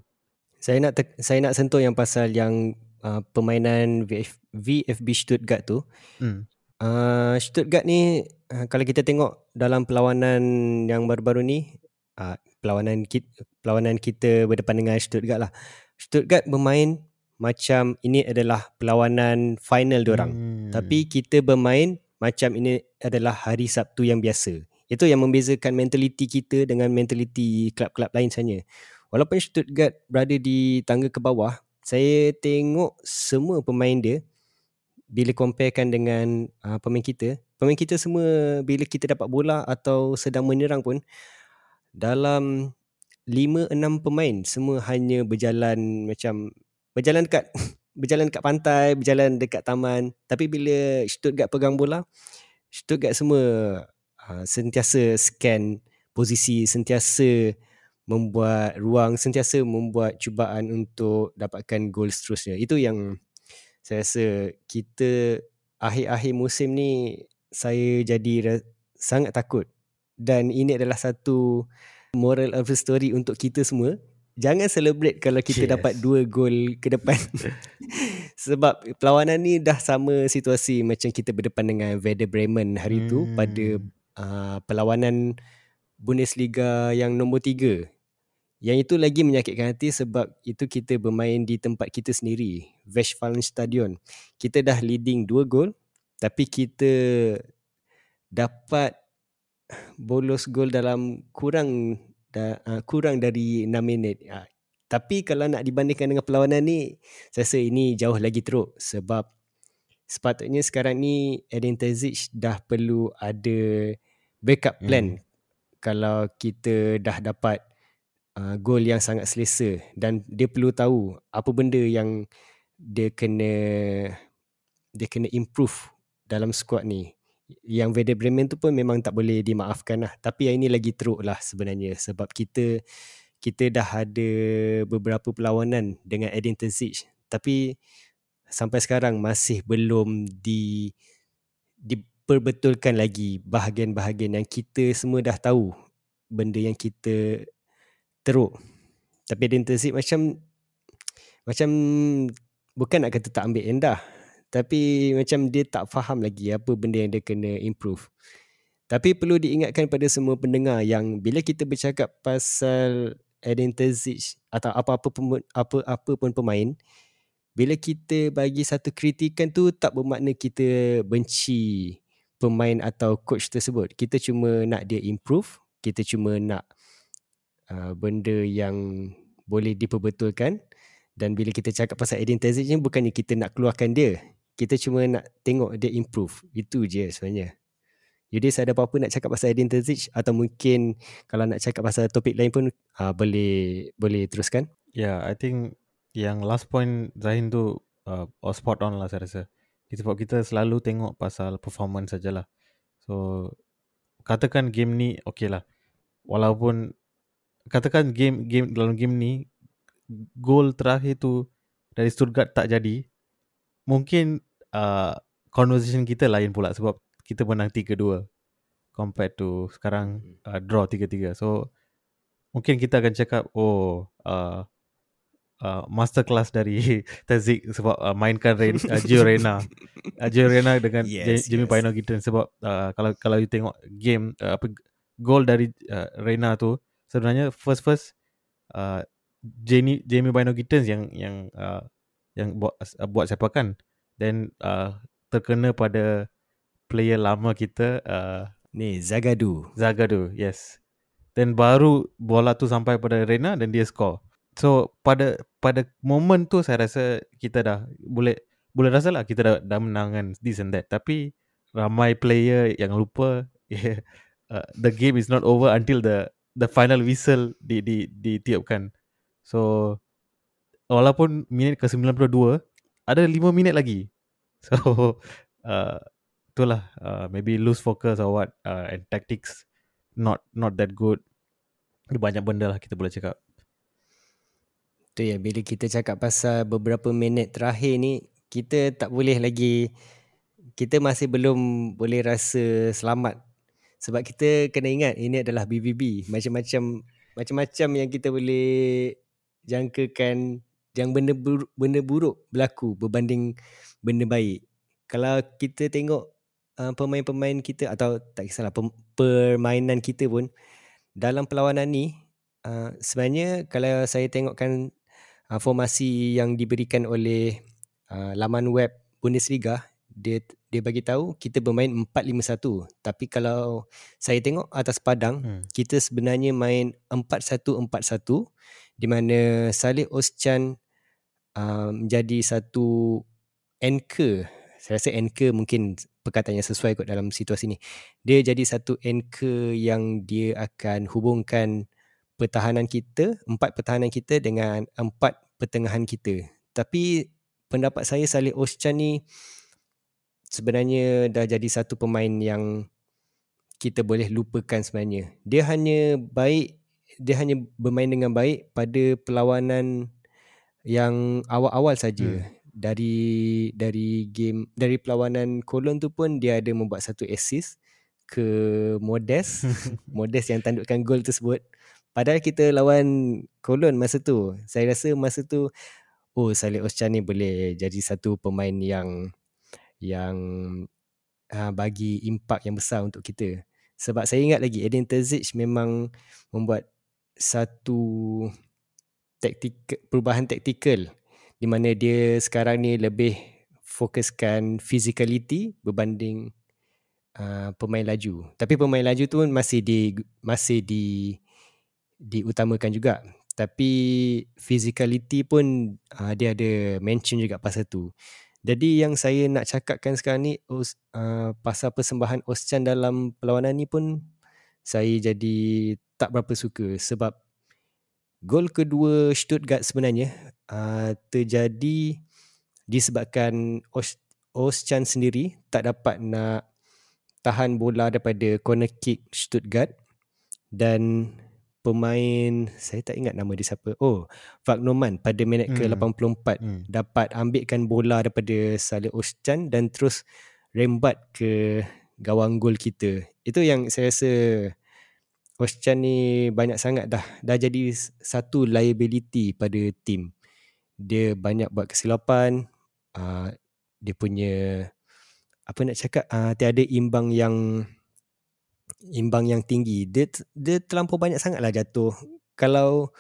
Saya nak saya nak sentuh yang pasal yang uh, permainan VF, VFB Stuttgart tu. Hmm. Uh, Stuttgart ni uh, kalau kita tengok dalam perlawanan yang baru-baru ni uh, perlawanan kita, perlawanan kita berdepan dengan Stuttgart lah. Stuttgart bermain macam ini adalah perlawanan final diorang. Hmm. Tapi kita bermain macam ini adalah hari Sabtu yang biasa. Itu yang membezakan mentaliti kita dengan mentaliti klub-klub lain sebenarnya. Walaupun Stuttgart berada di tangga ke bawah, saya tengok semua pemain dia bila comparekan dengan uh, pemain kita, pemain kita semua bila kita dapat bola atau sedang menyerang pun dalam 5 6 pemain semua hanya berjalan macam berjalan dekat <laughs> berjalan dekat pantai, berjalan dekat taman. Tapi bila Stuttgart pegang bola, Stuttgart semua uh, sentiasa scan posisi, sentiasa membuat ruang sentiasa membuat cubaan untuk dapatkan gol seterusnya. Itu yang saya rasa kita akhir-akhir musim ni saya jadi sangat takut dan ini adalah satu moral of the story untuk kita semua. Jangan celebrate kalau kita yes. dapat dua gol ke depan. <laughs> Sebab perlawanan ni dah sama situasi macam kita berdepan dengan Werder Bremen hari hmm. tu pada uh, perlawanan Bundesliga yang nombor tiga yang itu lagi menyakitkan hati sebab itu kita bermain di tempat kita sendiri, Westfalenstadion. Kita dah leading dua gol tapi kita dapat bolos gol dalam kurang da, uh, kurang dari 6 minit. Uh, tapi kalau nak dibandingkan dengan perlawanan ni, saya rasa ini jauh lagi teruk sebab sepatutnya sekarang ni Edin Terzic dah perlu ada backup plan hmm. kalau kita dah dapat uh, goal yang sangat selesa dan dia perlu tahu apa benda yang dia kena dia kena improve dalam squad ni. Yang Werder Bremen tu pun memang tak boleh dimaafkan lah. Tapi yang ini lagi teruk lah sebenarnya sebab kita kita dah ada beberapa perlawanan dengan Edin Terzic tapi sampai sekarang masih belum di diperbetulkan lagi bahagian-bahagian yang kita semua dah tahu benda yang kita teruk. Tapi ada internship macam macam bukan nak kata tak ambil endah. Tapi macam dia tak faham lagi apa benda yang dia kena improve. Tapi perlu diingatkan pada semua pendengar yang bila kita bercakap pasal Eden Terzic atau apa-apa pun, apa-apa pun pemain, bila kita bagi satu kritikan tu tak bermakna kita benci pemain atau coach tersebut. Kita cuma nak dia improve, kita cuma nak uh, benda yang boleh diperbetulkan dan bila kita cakap pasal Eden Terzic ni bukannya kita nak keluarkan dia. Kita cuma nak tengok dia improve. Itu je sebenarnya. Saya ada apa-apa nak cakap pasal Terzic atau mungkin kalau nak cakap pasal topik lain pun uh, boleh boleh teruskan. Yeah, I think yang last point Zahin tu uh, spot on lah saya rasa. Sebab kita selalu tengok pasal performance sajalah. So katakan game ni okay lah. Walaupun katakan game game dalam game ni gol terakhir tu dari Stuttgart tak jadi, mungkin uh, conversation kita lain pula sebab kita menang 3-2 compared to sekarang hmm. uh, draw 3-3. So mungkin kita akan cakap oh uh, uh, masterclass dari <laughs> Tazik sebab uh, mainkan Rain, <laughs> uh, Gio Reyna. Uh, Gio Reyna dengan yes, Jamie yes. Pino gitu sebab uh, kalau kalau you tengok game uh, apa gol dari uh, Reyna tu sebenarnya first first uh, Jamie Jamie Bino Gittens yang yang uh, yang buat uh, buat sepakan then uh, terkena pada player lama kita uh, ni Zagadu. Zagadu yes. Then baru bola tu sampai pada Rena dan dia score. So pada pada moment tu saya rasa kita dah boleh boleh rasa lah kita dah, dah menangan this and that. Tapi ramai player yang lupa <laughs> yeah, uh, the game is not over until the the final whistle di di ditiupkan. So walaupun minit ke-92 ada 5 minit lagi. <laughs> So uh, itulah uh, maybe lose focus or what uh, and tactics not not that good. Banyak benda lah kita boleh cakap. Tu ya bila kita cakap pasal beberapa minit terakhir ni kita tak boleh lagi kita masih belum boleh rasa selamat sebab kita kena ingat ini adalah BBB macam-macam macam-macam yang kita boleh jangkakan yang benda buruk, benda buruk berlaku berbanding benda baik. Kalau kita tengok uh, pemain-pemain kita atau tak kisahlah permainan kita pun dalam perlawanan ni uh, sebenarnya kalau saya tengokkan uh, formasi yang diberikan oleh uh, laman web Bundesliga dia dia bagi tahu kita bermain 4-5-1 tapi kalau saya tengok atas padang hmm. kita sebenarnya main 4-1-4-1 di mana Salih Oschan menjadi satu anchor. Saya rasa anchor mungkin perkataan yang sesuai kot dalam situasi ni. Dia jadi satu anchor yang dia akan hubungkan pertahanan kita empat pertahanan kita dengan empat pertengahan kita. Tapi pendapat saya Salih Oschan ni sebenarnya dah jadi satu pemain yang kita boleh lupakan sebenarnya. Dia hanya baik dia hanya bermain dengan baik pada perlawanan yang awal-awal saja. Hmm. Dari dari game dari perlawanan Cologne tu pun dia ada membuat satu assist ke Modest, <laughs> Modest yang tandukkan gol tersebut. Padahal kita lawan Cologne masa tu, saya rasa masa tu oh Salih Oschan ni boleh jadi satu pemain yang yang uh, bagi impak yang besar untuk kita. Sebab saya ingat lagi Eden Terzic memang membuat satu taktik perubahan taktikal di mana dia sekarang ni lebih fokuskan physicality berbanding uh, pemain laju. Tapi pemain laju tu masih di masih di diutamakan juga. Tapi physicality pun uh, dia ada mention juga pasal tu. Jadi yang saya nak cakapkan sekarang ni uh, pasal persembahan Oschan dalam perlawanan ni pun saya jadi tak berapa suka sebab gol kedua Stuttgart sebenarnya uh, terjadi disebabkan Oschan sendiri tak dapat nak tahan bola daripada corner kick Stuttgart dan pemain saya tak ingat nama dia siapa oh Wagnoman pada minit hmm. ke-84 hmm. dapat ambilkan bola daripada Salih Oschan dan terus rembat ke gawang gol kita itu yang saya rasa Oschan ni banyak sangat dah dah jadi satu liability pada team. Dia banyak buat kesilapan. Uh, dia punya apa nak cakap uh, tiada imbang yang imbang yang tinggi. Dia dia terlampau banyak sangatlah jatuh. Kalau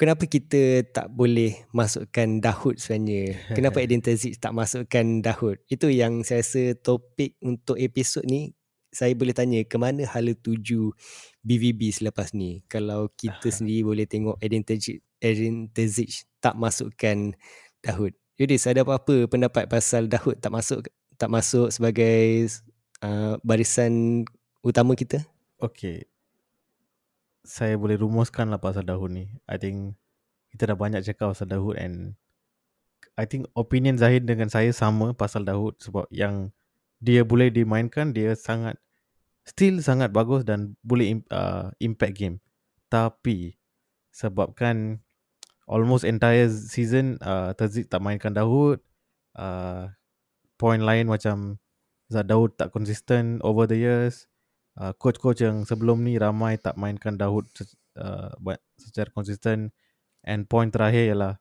kenapa kita tak boleh masukkan Dahud sebenarnya? Kenapa <laughs> Eden Terzic tak masukkan Dahud? Itu yang saya rasa topik untuk episod ni saya boleh tanya ke mana hala tuju BVB selepas ni kalau kita sendiri boleh tengok Eden Terzic tak masukkan Dahoud. Yudis ada apa-apa pendapat pasal Dahoud tak masuk tak masuk sebagai uh, barisan utama kita? Okay. Saya boleh rumuskan lah pasal Dahoud ni. I think kita dah banyak cakap pasal Dahoud and I think opinion Zahid dengan saya sama pasal Dahoud sebab yang dia boleh dimainkan dia sangat still sangat bagus dan boleh uh, impact game. Tapi sebabkan almost entire season uh, Terzik tak mainkan Dahoud uh, point lain macam Zah Daud tak konsisten over the years uh, coach-coach yang sebelum ni ramai tak mainkan Dahoud uh, secara konsisten and point terakhir ialah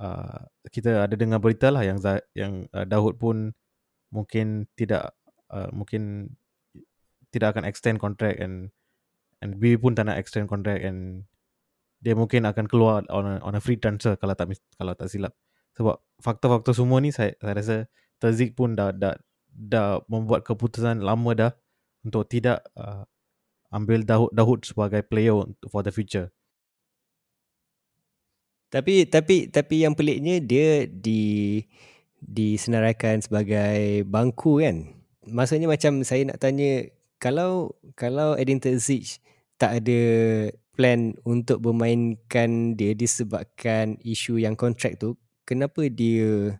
uh, kita ada dengar berita lah yang yang uh, Dahoud pun mungkin tidak uh, mungkin tidak akan extend contract and and B pun tak nak extend contract and dia mungkin akan keluar on a, on a free transfer kalau tak kalau tak silap sebab faktor-faktor semua ni saya saya rasa Terzik pun dah dah dah membuat keputusan lama dah untuk tidak uh, ambil Dahoud, Dahoud sebagai player for the future. Tapi tapi tapi yang peliknya dia di disenaraikan sebagai bangku kan. Maksudnya macam saya nak tanya kalau kalau Edin Terzic tak ada plan untuk bermainkan dia disebabkan isu yang kontrak tu, kenapa dia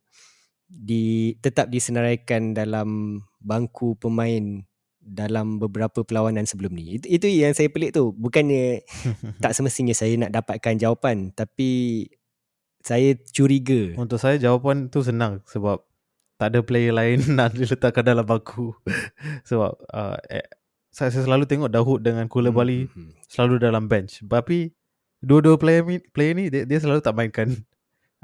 di tetap disenaraikan dalam bangku pemain dalam beberapa perlawanan sebelum ni. Itu, itu yang saya pelik tu. Bukannya <laughs> tak semestinya saya nak dapatkan jawapan tapi saya curiga. Untuk saya jawapan tu senang sebab tak ada player lain <laughs> nak diletakkan dalam bangku. <laughs> sebab uh, eh, saya, saya selalu tengok Dahoud dengan Kula Bali hmm, hmm. selalu dalam bench. Tapi dua-dua player ni, player ni dia, dia selalu tak mainkan.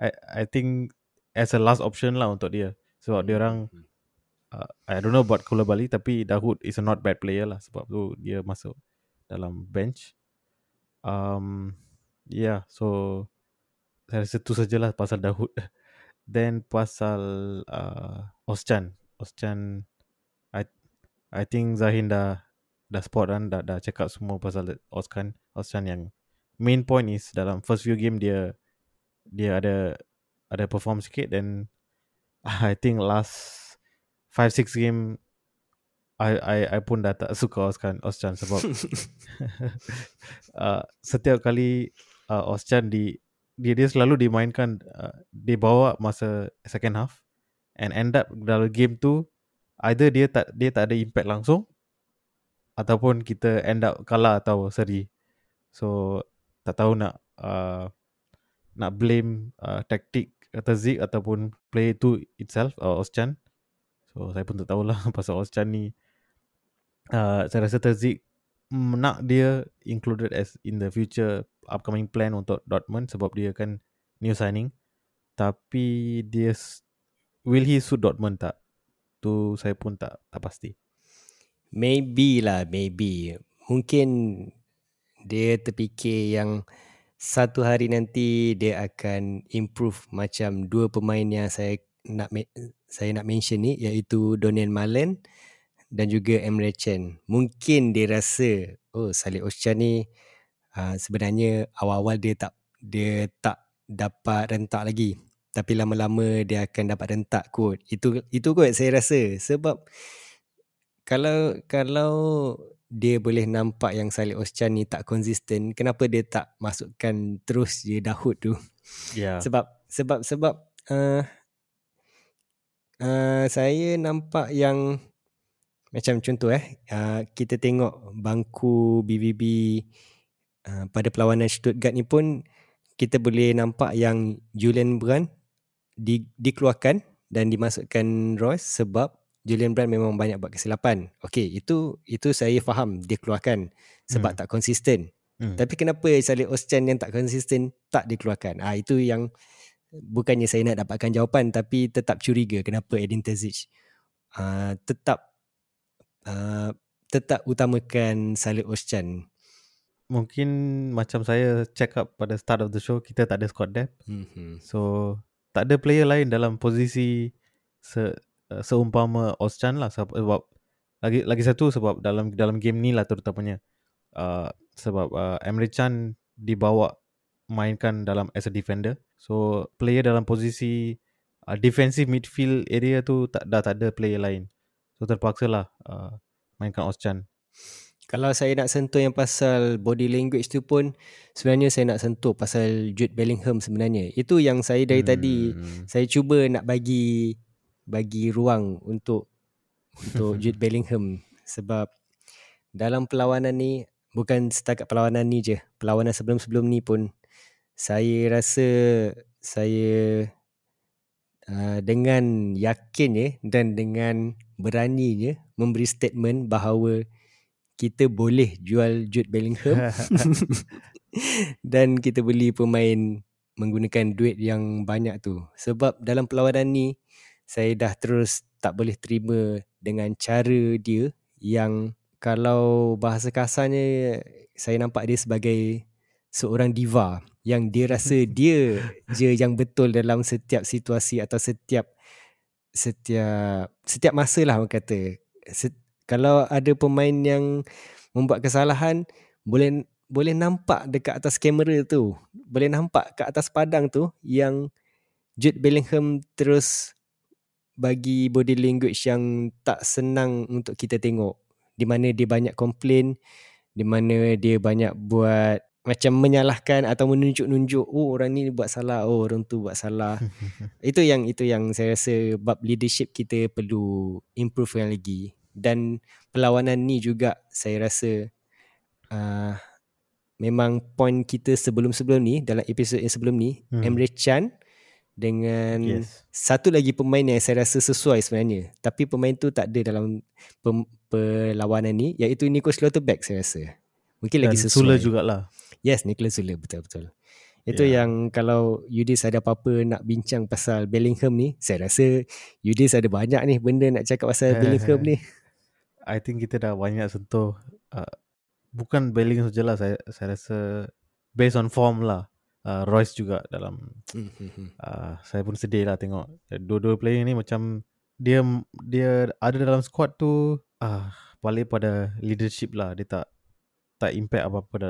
I I think as a last option lah untuk dia. Sebab dia orang hmm. uh, I don't know about Kula Bali tapi Dahoud is a not bad player lah sebab tu dia masuk dalam bench. Um yeah, so saya rasa tu sajalah pasal Dahoud. <laughs> Then pasal uh, Oschan. Oschan I I think Zahin dah dah spot kan dah dah cakap semua pasal Oschan Oschan yang main point is dalam first few game dia dia ada ada perform sikit then <laughs> I think last 5 6 game I I I pun dah tak suka Oschan Oschan sebab <laughs> uh, setiap kali uh, Oschan di dia dia selalu dimainkan uh, dia bawa masa second half and end up dalam game tu either dia tak dia tak ada impact langsung ataupun kita end up kalah atau seri. So tak tahu nak uh, nak blame uh, taktik kata Zik ataupun play tu itself uh, Oschan. So saya pun tak tahulah <laughs> pasal Oschan ni. Uh, saya rasa Terzik nak dia included as in the future upcoming plan untuk Dortmund sebab dia kan new signing. Tapi dia will he suit Dortmund tak? Tu saya pun tak tak pasti. Maybe lah maybe. Mungkin dia terfikir yang satu hari nanti dia akan improve macam dua pemain yang saya nak saya nak mention ni iaitu Donian Malen dan juga Emre Can. Mungkin dia rasa oh Salih Oschan ni uh, sebenarnya awal-awal dia tak dia tak dapat rentak lagi. Tapi lama-lama dia akan dapat rentak kot. Itu itu kot saya rasa sebab kalau kalau dia boleh nampak yang Salih Oschan ni tak konsisten, kenapa dia tak masukkan terus je Dahoud tu? Yeah. <laughs> Sebab sebab sebab uh, uh, saya nampak yang macam contoh eh uh, kita tengok bangku BVB uh, pada perlawanan Stuttgart ni pun kita boleh nampak yang Julian Brand di, dikeluarkan dan dimasukkan Royce sebab Julian Brand memang banyak buat kesilapan. Okey, itu itu saya faham dia keluarkan sebab hmm. tak konsisten. Hmm. Tapi kenapa Salih Oschan yang tak konsisten tak dikeluarkan? Ah itu yang bukannya saya nak dapatkan jawapan tapi tetap curiga kenapa Edin Terzic uh, tetap uh, tetap utamakan Salih Oschan. Mungkin macam saya check up pada start of the show, kita tak ada squad depth. Mm-hmm. So, tak ada player lain dalam posisi se, uh, seumpama Oschan lah. Sebab, lagi lagi satu sebab dalam dalam game ni lah terutamanya. Uh, sebab uh, Emre Can dibawa mainkan dalam as a defender. So player dalam posisi uh, defensive midfield area tu tak dah tak ada player lain. So terpaksa lah uh, mainkan Oschan. Kalau saya nak sentuh yang pasal body language tu pun sebenarnya saya nak sentuh pasal Jude Bellingham sebenarnya. Itu yang saya dari hmm. tadi saya cuba nak bagi bagi ruang untuk untuk <laughs> Jude Bellingham sebab dalam perlawanan ni bukan setakat perlawanan ni je. Perlawanan sebelum-sebelum ni pun saya rasa saya uh, dengan yakin ya dan dengan beraninya memberi statement bahawa kita boleh jual Jude Bellingham. <laughs> <laughs> Dan kita beli pemain menggunakan duit yang banyak tu. Sebab dalam perlawanan ni saya dah terus tak boleh terima dengan cara dia yang kalau bahasa kasarnya saya nampak dia sebagai seorang diva yang dia rasa <laughs> dia je yang betul dalam setiap situasi atau setiap setiap setiap masa lah orang kata. Set, kalau ada pemain yang membuat kesalahan boleh boleh nampak dekat atas kamera tu. Boleh nampak kat atas padang tu yang Jude Bellingham terus bagi body language yang tak senang untuk kita tengok. Di mana dia banyak komplain, di mana dia banyak buat macam menyalahkan atau menunjuk-nunjuk oh orang ni buat salah. Oh orang tu buat salah. <laughs> Itu yang itu yang saya rasa bab leadership kita perlu improve lagi. Dan perlawanan ni juga saya rasa uh, memang point kita sebelum-sebelum ni dalam episod yang sebelum ni hmm. Emre Chan dengan yes. satu lagi pemain yang saya rasa sesuai sebenarnya. Tapi pemain tu tak ada dalam perlawanan ni iaitu Nico Schlotterbeck saya rasa. Mungkin dan lagi sesuai. Sula jugalah Yes, Nicholas Zule betul-betul. Itu yeah. yang kalau Yudis ada apa-apa nak bincang pasal Bellingham ni, saya rasa Yudis ada banyak ni benda nak cakap pasal Bellingham ni. I think kita dah banyak sentuh uh, bukan Bellingham sajalah saya saya rasa based on form lah. Uh, Royce juga dalam uh, saya pun sedih lah tengok dua-dua player ni macam dia dia ada dalam squad tu ah uh, balik pada leadership lah dia tak tak impact apa-apa pada,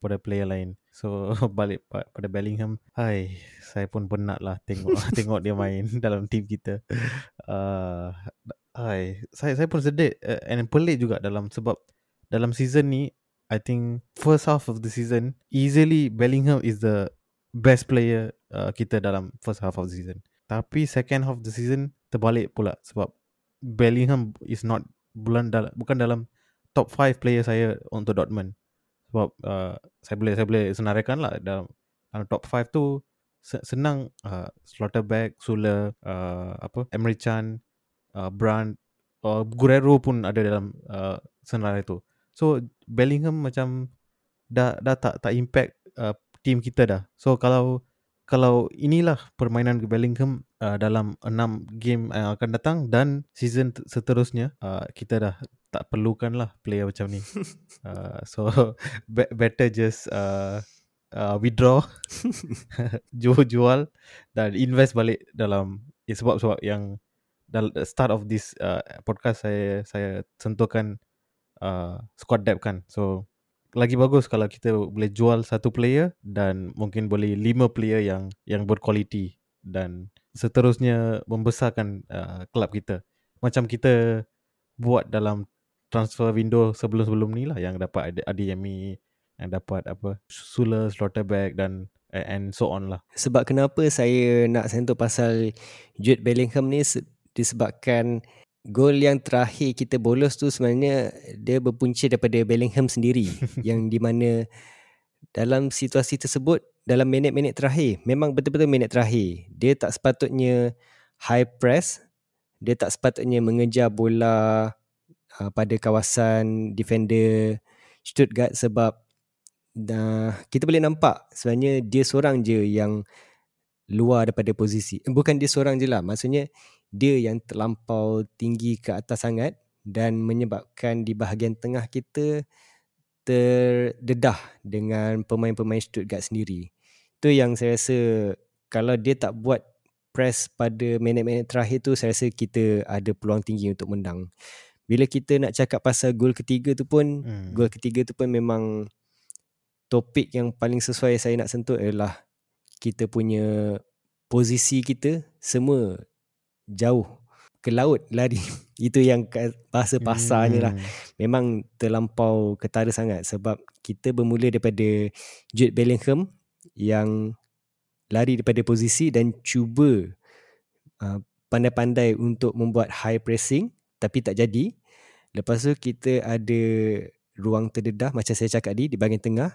pada player lain. So <laughs> balik pada Bellingham, hai, saya pun penat lah tengok <laughs> tengok dia main <laughs> dalam team kita. Uh, hai, saya saya pun sedih uh, and pelik juga dalam sebab dalam season ni I think first half of the season easily Bellingham is the best player uh, kita dalam first half of the season. Tapi second half of the season terbalik pula sebab Bellingham is not bulan dalam bukan dalam top 5 player saya untuk Dortmund. Sebab uh, saya boleh saya boleh senaraikan lah dalam, dalam top 5 tu senang uh, Slaughterback, Sula, uh, apa Emre Can, uh, Brandt, uh, Guerrero pun ada dalam uh, senarai tu. So Bellingham macam dah dah tak tak impact uh, team kita dah. So kalau kalau inilah permainan Bellingham uh, dalam 6 game yang akan datang dan season seterusnya uh, kita dah tak perlukan lah player macam ni. <laughs> uh, so be- better just uh, uh, withdraw, <laughs> jual-jual dan invest balik dalam ya, sebab sebab yang dalam start of this uh, podcast saya saya sentuhkan uh, squad depth kan. So lagi bagus kalau kita boleh jual satu player dan mungkin boleh lima player yang yang berkualiti dan seterusnya membesarkan uh, kelab kita. Macam kita buat dalam transfer window sebelum-sebelum ni lah yang dapat Adeyemi yang dapat apa Sula, Slaughterback dan and so on lah. Sebab kenapa saya nak sentuh pasal Jude Bellingham ni disebabkan gol yang terakhir kita bolos tu sebenarnya dia berpunca daripada Bellingham sendiri <laughs> yang di mana dalam situasi tersebut dalam minit-minit terakhir memang betul-betul minit terakhir dia tak sepatutnya high press dia tak sepatutnya mengejar bola uh, pada kawasan defender Stuttgart sebab uh, kita boleh nampak sebenarnya dia seorang je yang luar daripada posisi. Eh, bukan dia seorang je lah. Maksudnya dia yang terlampau tinggi ke atas sangat dan menyebabkan di bahagian tengah kita terdedah dengan pemain-pemain Stuttgart sendiri. Itu yang saya rasa kalau dia tak buat press pada minit-minit terakhir tu saya rasa kita ada peluang tinggi untuk menang bila kita nak cakap pasal gol ketiga tu pun hmm. gol ketiga tu pun memang topik yang paling sesuai saya nak sentuh adalah kita punya posisi kita semua jauh ke laut lari. <laughs> Itu yang bahasa pasarnya lah. Hmm. Memang terlampau ketara sangat sebab kita bermula daripada Jude Bellingham yang lari daripada posisi dan cuba uh, pandai-pandai untuk membuat high pressing tapi tak jadi. Lepas tu kita ada ruang terdedah macam saya cakap tadi di bahagian tengah.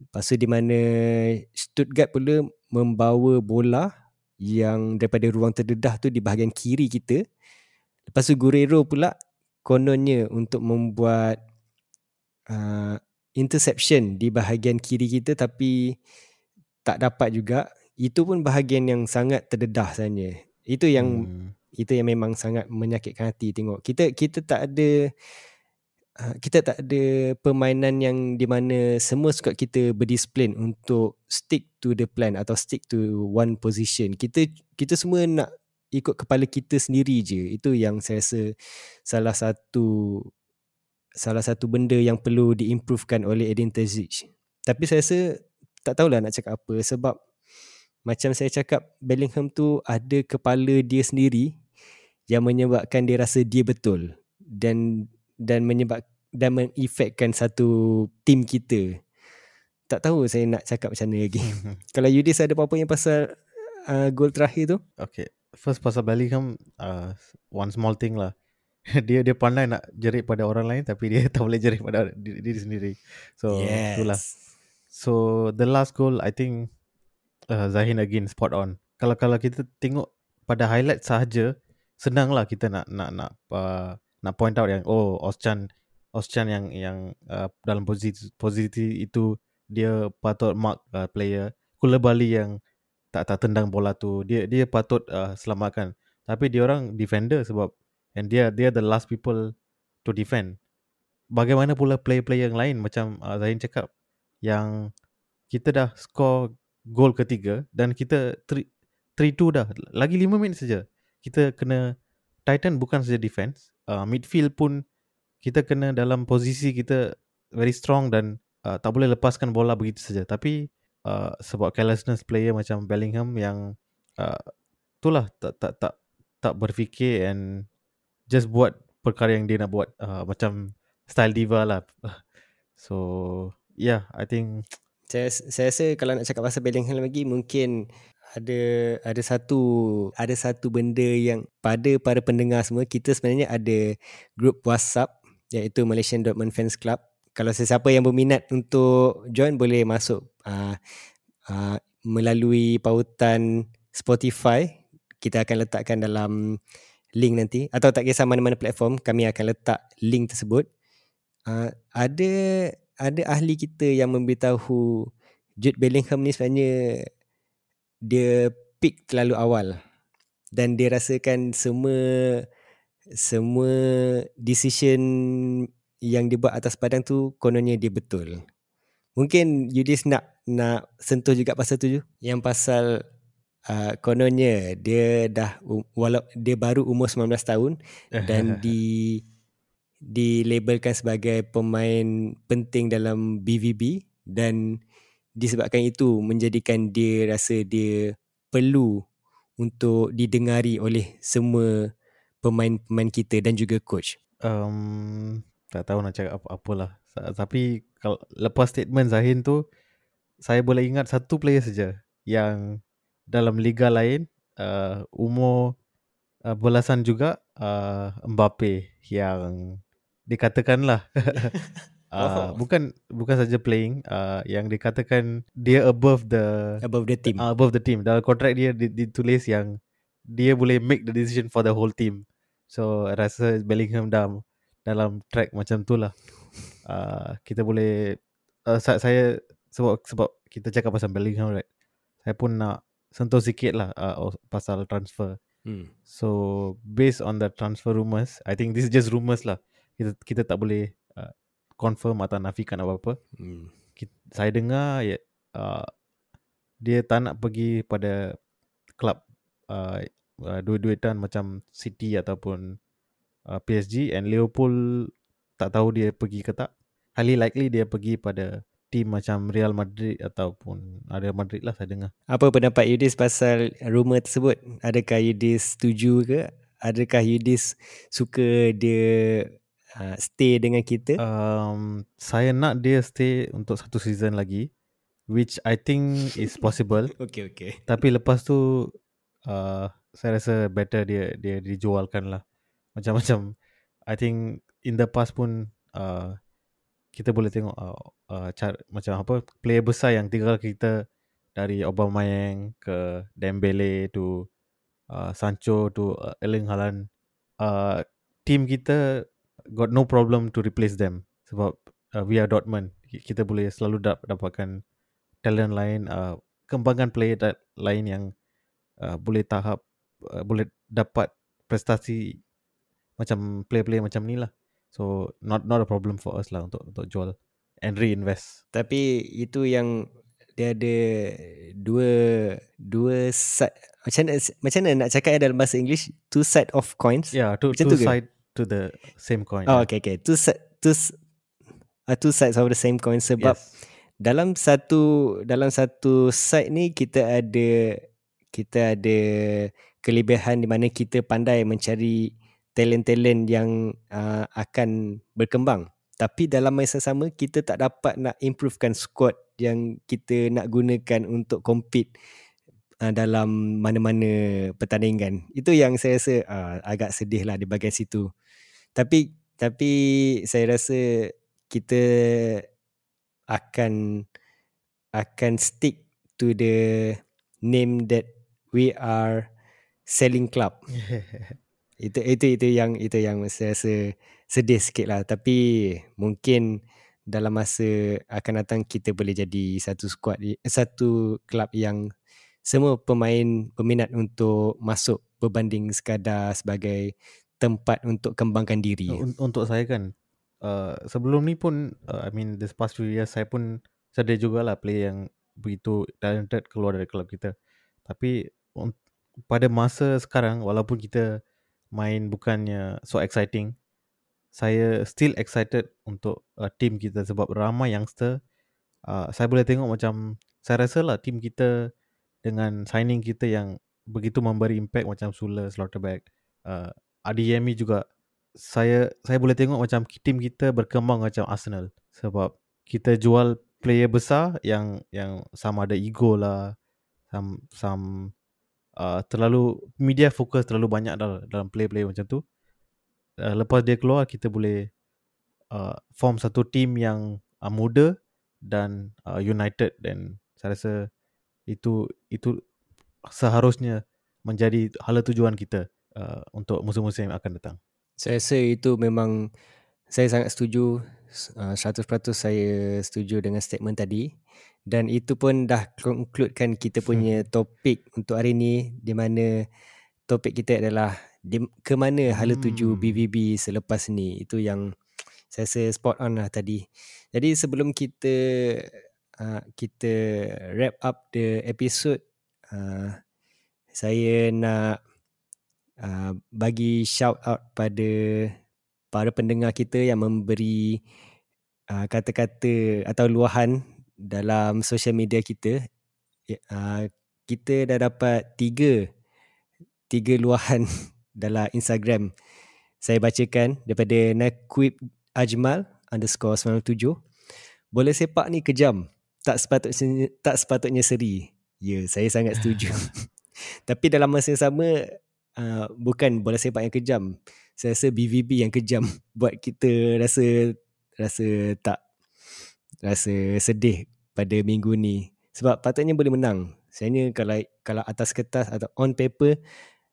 Lepas tu di mana Stuttgart pula membawa bola yang daripada ruang terdedah tu di bahagian kiri kita. Lepas tu Guerrero pula kononnya untuk membuat uh, interception di bahagian kiri kita tapi tak dapat juga. Itu pun bahagian yang sangat terdedah sebenarnya. Itu yang hmm. Itu yang memang sangat menyakitkan hati tengok. Kita kita tak ada uh, kita tak ada permainan yang di mana semua squad kita berdisiplin untuk stick to the plan atau stick to one position. Kita kita semua nak ikut kepala kita sendiri je. Itu yang saya rasa salah satu salah satu benda yang perlu diimprovekan oleh Edin Terzic. Tapi saya rasa tak tahulah nak cakap apa sebab macam saya cakap Bellingham tu ada kepala dia sendiri yang menyebabkan dia rasa dia betul dan dan menyebab dan mengefekkan satu tim kita. Tak tahu saya nak cakap macam mana lagi. <laughs> <laughs> Kalau Yudis ada apa-apa yang pasal uh, gol terakhir tu? Okay. First pasal Bellingham uh, one small thing lah. <laughs> dia dia pandai nak jerit pada orang lain tapi dia tak boleh jerit pada diri, diri sendiri. So yes. itulah. So the last goal I think uh, Zahin again spot on. Kalau kalau kita tengok pada highlight sahaja senanglah kita nak nak nak uh, nak point out yang oh Oschan Oschan yang yang uh, dalam posisi posisi itu dia patut mark uh, player Kula Bali yang tak tak tendang bola tu dia dia patut uh, selamatkan tapi dia orang defender sebab and dia dia the last people to defend bagaimana pula player-player yang lain macam uh, Zahin cakap yang kita dah score gol ketiga dan kita 3-2 dah. Lagi 5 minit saja. Kita kena Titan bukan saja defense, uh, midfield pun kita kena dalam posisi kita very strong dan uh, tak boleh lepaskan bola begitu saja. Tapi uh, sebab carelessness player macam Bellingham yang uh, itulah tak tak tak tak berfikir and just buat perkara yang dia nak buat uh, macam style diva lah. <laughs> So yeah, I think saya saya rasa kalau nak cakap pasal Bellingham lagi mungkin ada ada satu ada satu benda yang pada para pendengar semua kita sebenarnya ada grup WhatsApp iaitu Malaysian Dortmund Fans Club. Kalau sesiapa yang berminat untuk join boleh masuk uh, uh, melalui pautan Spotify. Kita akan letakkan dalam link nanti atau tak kisah mana-mana platform kami akan letak link tersebut. Uh, ada ada ahli kita yang memberitahu Jude Bellingham ni sebenarnya dia pick terlalu awal dan dia rasakan semua semua decision yang dia buat atas padang tu kononnya dia betul. Mungkin Yudis nak nak sentuh juga pasal tu je. Yang pasal uh, kononnya dia dah walau dia baru umur 19 tahun dan <laughs> di dilabelkan sebagai pemain penting dalam BVB dan disebabkan itu menjadikan dia rasa dia perlu untuk didengari oleh semua pemain-pemain kita dan juga coach. Um, tak tahu nak cakap apa-apalah. Tapi kalau lepas statement Zahin tu saya boleh ingat satu player saja yang dalam liga lain uh, umur uh, belasan juga uh, Mbappe yang dikatakanlah <laughs> uh, oh. bukan bukan saja playing uh, yang dikatakan dia above the above the team. uh, above the team. Dalam kontrak dia ditulis yang dia boleh make the decision for the whole team. So rasa Bellingham dah dalam track macam tu lah. Uh, kita boleh uh, saya sebab sebab kita cakap pasal Bellingham right? Saya pun nak sentuh sikit lah uh, pasal transfer. Hmm. so based on the transfer rumours I think this is just rumours lah. Kita kita tak boleh confirm atau nafikan apa-apa. Hmm. Kita, saya dengar ya uh, dia tak nak pergi pada klub uh, uh, duit-duitan macam City ataupun uh, PSG and Liverpool tak tahu dia pergi ke tak. Highly likely dia pergi pada team macam Real Madrid ataupun Real Madrid lah saya dengar. Apa pendapat Yudis pasal rumor tersebut? Adakah Yudis setuju ke? Adakah Yudis suka dia uh, stay dengan kita? Um, saya nak dia stay untuk satu season lagi which I think is <laughs> possible. okay, okay. Tapi lepas tu uh, saya rasa better dia dia dijualkan lah. Macam-macam I think in the past pun uh, kita boleh tengok uh, uh, cara, macam apa player besar yang tinggal kita dari Aubameyang ke Dembele to uh, Sancho to uh, Erling Haaland uh, team kita got no problem to replace them sebab uh, we are Dortmund kita boleh selalu dap- dapatkan talent lain uh, kembangkan player lain yang uh, boleh tahap uh, boleh dapat prestasi macam player-player macam ni lah So not not a problem for us lah untuk untuk jual and reinvest. Tapi itu yang dia ada dua dua side macam mana, macam mana nak cakap dalam bahasa English two side of coins. Yeah, two, two tu side? To the same coin. Oh, okay, okay. Two side two uh, two sides of the same coin sebab yes. dalam satu dalam satu side ni kita ada kita ada kelebihan di mana kita pandai mencari talent-talent yang uh, akan berkembang. Tapi dalam masa sama kita tak dapat nak improvekan squad yang kita nak gunakan untuk compete uh, dalam mana-mana pertandingan. Itu yang saya rasa uh, agak sedih lah di bahagian situ. Tapi tapi saya rasa kita akan akan stick to the name that we are selling club. <laughs> itu itu itu yang itu yang saya rasa sedih sikit lah tapi mungkin dalam masa akan datang kita boleh jadi satu squad satu kelab yang semua pemain peminat untuk masuk berbanding sekadar sebagai tempat untuk kembangkan diri untuk saya kan uh, sebelum ni pun uh, I mean this past few years saya pun sedih jugalah play yang begitu talented keluar dari kelab kita. Tapi pada masa sekarang walaupun kita main bukannya so exciting saya still excited untuk uh, team kita sebab ramai youngster. Uh, saya boleh tengok macam saya rasa lah team kita dengan signing kita yang begitu memberi impact macam Sula, Slaughterback uh, Adiyemi juga saya saya boleh tengok macam team kita berkembang macam Arsenal. Sebab kita jual player besar yang yang sama ada ego lah some some uh, terlalu media fokus terlalu banyak dalam, dalam play-play macam tu. Uh, lepas dia keluar kita boleh uh, form satu team yang uh, muda dan uh, united. Dan saya rasa itu itu seharusnya menjadi hala tujuan kita uh, untuk musim-musim yang akan datang. Saya rasa itu memang saya sangat setuju uh, 100% saya setuju dengan statement tadi dan itu pun dah concludekan kita punya hmm. topik untuk hari ni di mana topik kita adalah di, ke mana hala tuju hmm. BVB selepas ni itu yang saya rasa spot on lah tadi jadi sebelum kita uh, kita wrap up the episode uh, saya nak uh, bagi shout out pada para pendengar kita yang memberi uh, kata-kata atau luahan dalam social media kita. Uh, kita dah dapat tiga tiga luahan <laughs> dalam Instagram. Saya bacakan daripada Nakwib Ajmal underscore 97 boleh sepak ni kejam tak sepatutnya tak sepatutnya seri. Ya saya sangat setuju. <laughs> Tapi dalam masa yang sama uh, bukan bola sepak yang kejam saya rasa BVB yang kejam <laughs> buat kita rasa rasa tak rasa sedih pada minggu ni sebab patutnya boleh menang. Sebenarnya kalau kalau atas kertas atau on paper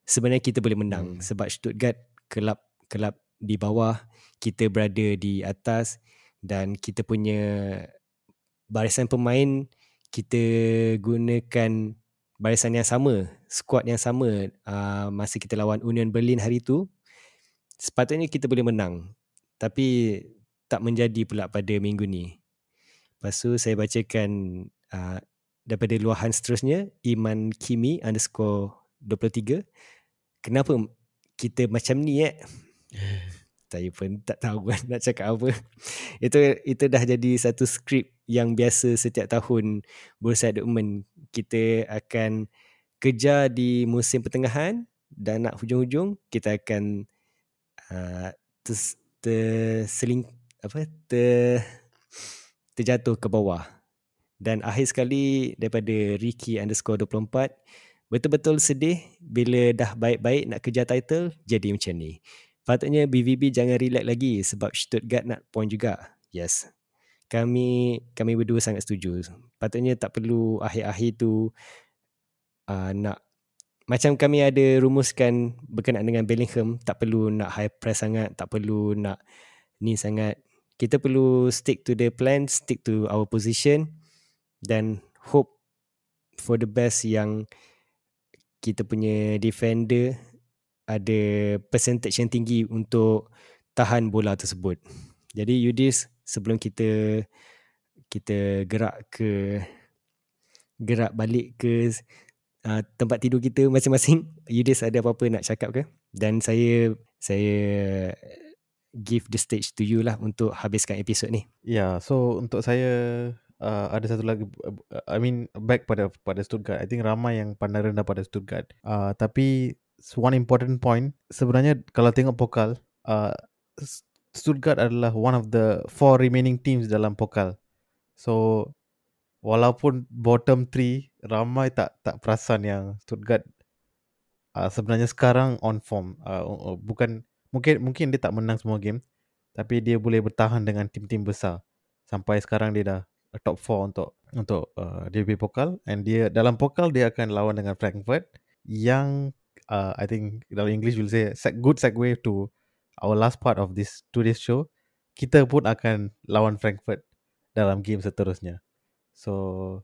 sebenarnya kita boleh menang hmm. sebab Stuttgart kelab kelab di bawah, kita berada di atas dan kita punya barisan pemain kita gunakan barisan yang sama, squad yang sama uh, masa kita lawan Union Berlin hari tu. Sepatutnya kita boleh menang. Tapi tak menjadi pula pada minggu ni. Lepas tu saya bacakan uh, daripada luahan seterusnya Iman Kimi underscore 23 Kenapa kita macam ni eh? <laughs> saya pun tak tahu kan <laughs> nak cakap apa. Itu itu dah jadi satu skrip yang biasa setiap tahun Bursa Dortmund kita akan kejar di musim pertengahan dan nak hujung-hujung kita akan uh, terseling apa ter terjatuh ke bawah. Dan akhir sekali daripada Ricky underscore 24 betul-betul sedih bila dah baik-baik nak kejar title jadi macam ni. Patutnya BVB jangan relax lagi sebab Stuttgart nak point juga. Yes. Kami kami berdua sangat setuju. Patutnya tak perlu akhir-akhir tu uh, nak macam kami ada rumuskan berkenaan dengan Bellingham tak perlu nak high press sangat, tak perlu nak ni sangat. Kita perlu stick to the plan, stick to our position dan hope for the best yang kita punya defender ada percentage yang tinggi untuk tahan bola tersebut. Jadi Yudis sebelum kita kita gerak ke gerak balik ke uh, tempat tidur kita masing-masing, <laughs> Yudis ada apa-apa nak cakap ke? Dan saya saya give the stage to you lah untuk habiskan episod ni. Ya, yeah, so untuk saya uh, ada satu lagi uh, I mean back pada pada Stuttgart. I think ramai yang pandang rendah pada Stuttgart. Uh, tapi one important point sebenarnya kalau tengok pokal uh, Stuttgart adalah one of the four remaining teams dalam pokal. So walaupun bottom three ramai tak tak perasan yang Stuttgart uh, sebenarnya sekarang on form. Uh, bukan mungkin mungkin dia tak menang semua game tapi dia boleh bertahan dengan tim-tim besar. Sampai sekarang dia dah top 4 untuk untuk uh, DB Pokal. And dia dalam pokal dia akan lawan dengan Frankfurt yang uh, I think dalam English will say good segue to our last part of this today's show. Kita pun akan lawan Frankfurt dalam game seterusnya. So,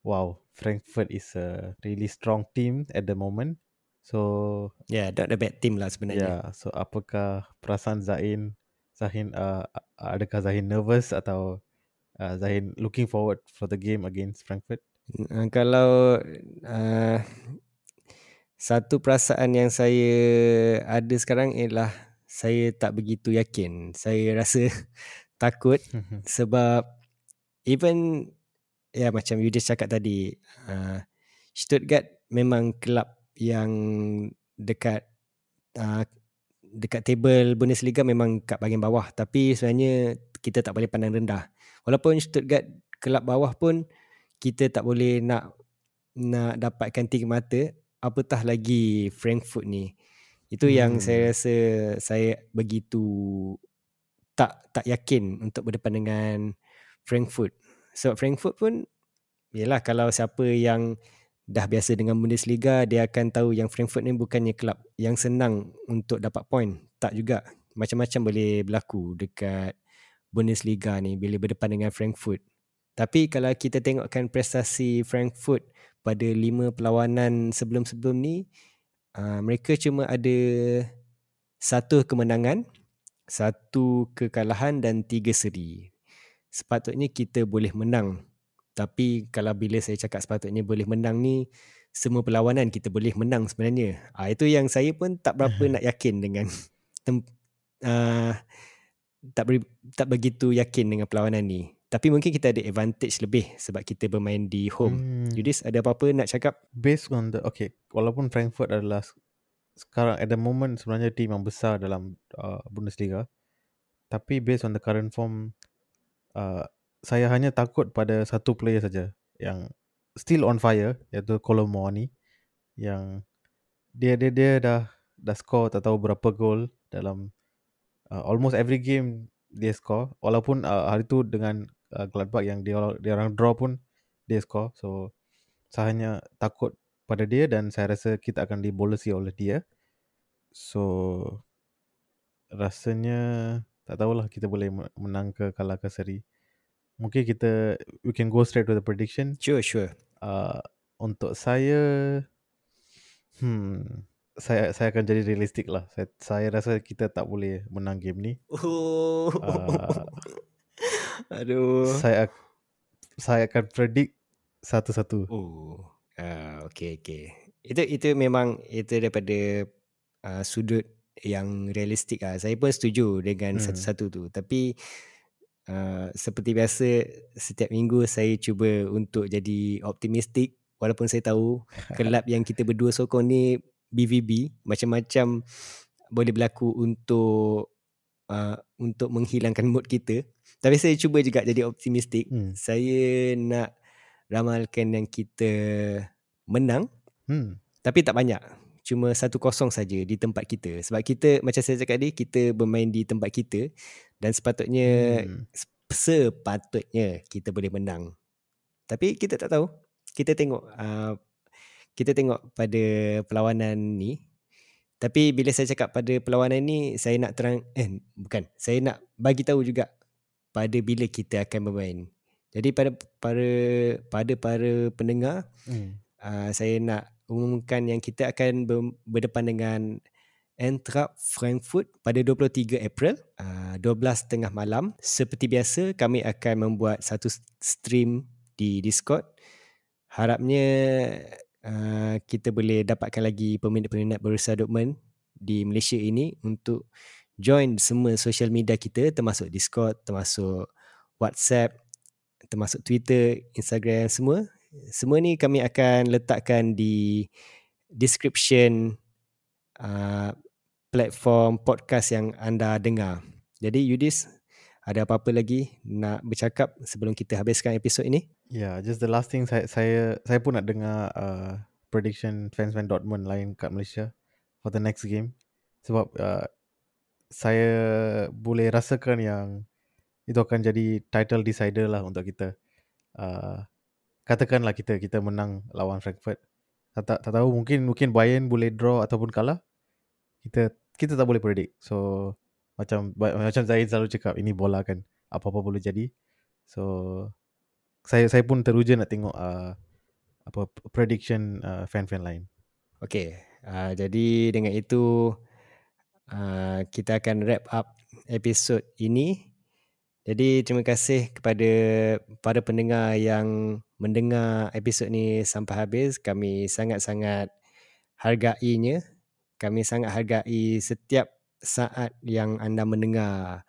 wow, Frankfurt is a really strong team at the moment. So, yeah, not a bad team lah sebenarnya. Yeah, so apakah perasaan Zain, Zahin, uh, adakah Zahin nervous atau uh, Zahin looking forward for the game against Frankfurt? Uh, kalau uh, satu perasaan yang saya ada sekarang ialah saya tak begitu yakin. Saya rasa <laughs> takut <laughs> sebab even ya macam you just cakap tadi uh, Stuttgart memang kelab yang dekat uh, dekat table Bundesliga memang kat bahagian bawah tapi sebenarnya kita tak boleh pandang rendah. Walaupun Stuttgart kelab bawah pun kita tak boleh nak nak dapatkan tiga mata apatah lagi Frankfurt ni. Itu hmm. yang saya rasa saya begitu tak tak yakin untuk berdepan dengan Frankfurt. Sebab so, Frankfurt pun yalah kalau siapa yang dah biasa dengan Bundesliga dia akan tahu yang Frankfurt ni bukannya kelab yang senang untuk dapat point. Tak juga. Macam-macam boleh berlaku dekat Bundesliga ni bila berdepan dengan Frankfurt. Tapi kalau kita tengokkan prestasi Frankfurt pada lima perlawanan sebelum-sebelum ni uh, mereka cuma ada satu kemenangan, satu kekalahan dan tiga seri. Sepatutnya kita boleh menang. Tapi kalau bila saya cakap sepatutnya boleh menang ni semua perlawanan kita boleh menang sebenarnya. Ah uh, itu yang saya pun tak berapa <laughs> nak yakin dengan tem- uh, tak beri, tak begitu yakin dengan perlawanan ni. Tapi mungkin kita ada advantage lebih sebab kita bermain di home. Hmm. Judis ada apa-apa nak cakap? Based on the okay, walaupun Frankfurt adalah sekarang at the moment sebenarnya tim yang besar dalam uh, Bundesliga. Tapi based on the current form uh, saya hanya takut pada satu player saja yang still on fire iaitu Colomoni yang dia dia dia dah dah score tak tahu berapa gol dalam uh, almost every game dia score walaupun uh, hari tu dengan uh, Gladbach yang dia, dia orang draw pun dia score. So saya hanya takut pada dia dan saya rasa kita akan dibolesi oleh dia. So rasanya tak tahulah kita boleh menang ke kalah ke seri. Mungkin kita we can go straight to the prediction. Sure, sure. Uh, untuk saya hmm saya saya akan jadi realistik lah. Saya, saya rasa kita tak boleh menang game ni. Oh. Uh, Aduh. Saya saya akan predict satu-satu. Oh. Uh, okay, okay. Itu itu memang itu daripada uh, sudut yang realistik lah. Saya pun setuju dengan Hmm. satu-satu tu. Tapi uh, seperti biasa setiap minggu saya cuba untuk jadi optimistik walaupun saya tahu <laughs> kelab yang kita berdua sokong ni BVB macam-macam boleh berlaku untuk uh, untuk menghilangkan mood kita. Tapi saya cuba juga jadi optimistik. Hmm. Saya nak ramalkan yang kita menang Hmm. tapi tak banyak. Cuma satu kosong saja di tempat kita. Sebab kita macam saya cakap tadi kita bermain di tempat kita dan sepatutnya Hmm. sepatutnya kita boleh menang. Tapi kita tak tahu. Kita tengok uh, kita tengok pada perlawanan ni. Tapi bila saya cakap pada perlawanan ni saya nak terang eh bukan, saya nak bagi tahu juga pada bila kita akan bermain. Jadi pada para pada para pendengar Hmm. uh, saya nak umumkan yang kita akan ber, berdepan dengan Eintracht Frankfurt pada 23 April uh, 12 tengah malam seperti biasa kami akan membuat satu stream di Discord harapnya uh, kita boleh dapatkan lagi peminat-peminat Borussia Dortmund di Malaysia ini untuk join semua social media kita termasuk Discord termasuk WhatsApp termasuk Twitter Instagram semua semua ni kami akan letakkan di description uh, platform podcast yang anda dengar. Jadi Yudis, ada apa-apa lagi nak bercakap sebelum kita habiskan episod ini? Yeah, just the last thing saya saya saya pun nak dengar uh, prediction fans-fan Dortmund lain kat Malaysia for the next game. Sebab uh, saya boleh rasakan yang itu akan jadi title decider lah untuk kita. Uh, katakanlah kita kita menang lawan Frankfurt. Tak, tak, tak tahu mungkin mungkin Bayern boleh draw ataupun kalah. Kita kita tak boleh predict. So macam macam Zaid selalu cakap ini bola kan apa-apa boleh jadi. So saya saya pun teruja nak tengok uh, apa prediction uh, fan-fan lain. Okey, uh, jadi dengan itu uh, kita akan wrap up episod ini. Jadi terima kasih kepada para pendengar yang mendengar episod ni sampai habis. Kami sangat-sangat hargainya. Kami sangat hargai setiap saat yang anda mendengar.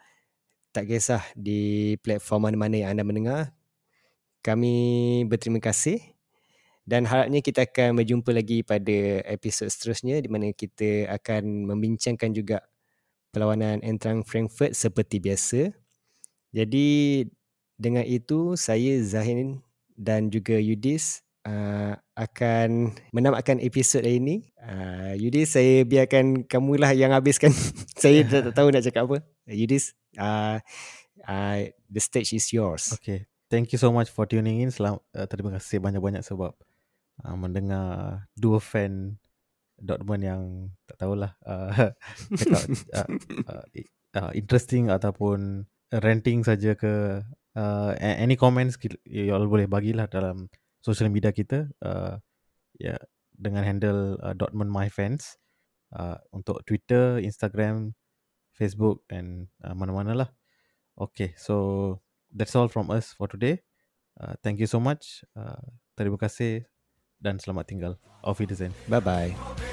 Tak kisah di platform mana-mana yang anda mendengar. Kami berterima kasih dan harapnya kita akan berjumpa lagi pada episod seterusnya di mana kita akan membincangkan juga perlawanan Eintracht Frankfurt seperti biasa. Jadi dengan itu saya Zahin dan juga Yudis uh, akan menamatkan episod hari ini. Uh, Yudis saya biarkan kamulah yang habiskan. <laughs> saya tak, tak tahu nak cakap apa. Yudis uh, uh, the stage is yours. Okay. Thank you so much for tuning in. Selam, uh, terima kasih banyak-banyak sebab uh, mendengar dua fan Dortmund yang tak tahulah uh, <laughs> cakap uh, uh, uh, interesting ataupun ranting saja ke uh, any comments you all boleh bagilah dalam social media kita uh, ya yeah, dengan handle uh, Dortmund My Fans uh, untuk Twitter, Instagram, Facebook dan uh, mana-mana lah. Okay, so that's all from us for today. Uh, thank you so much. Uh, terima kasih dan selamat tinggal. Auf Wiedersehen. Bye bye.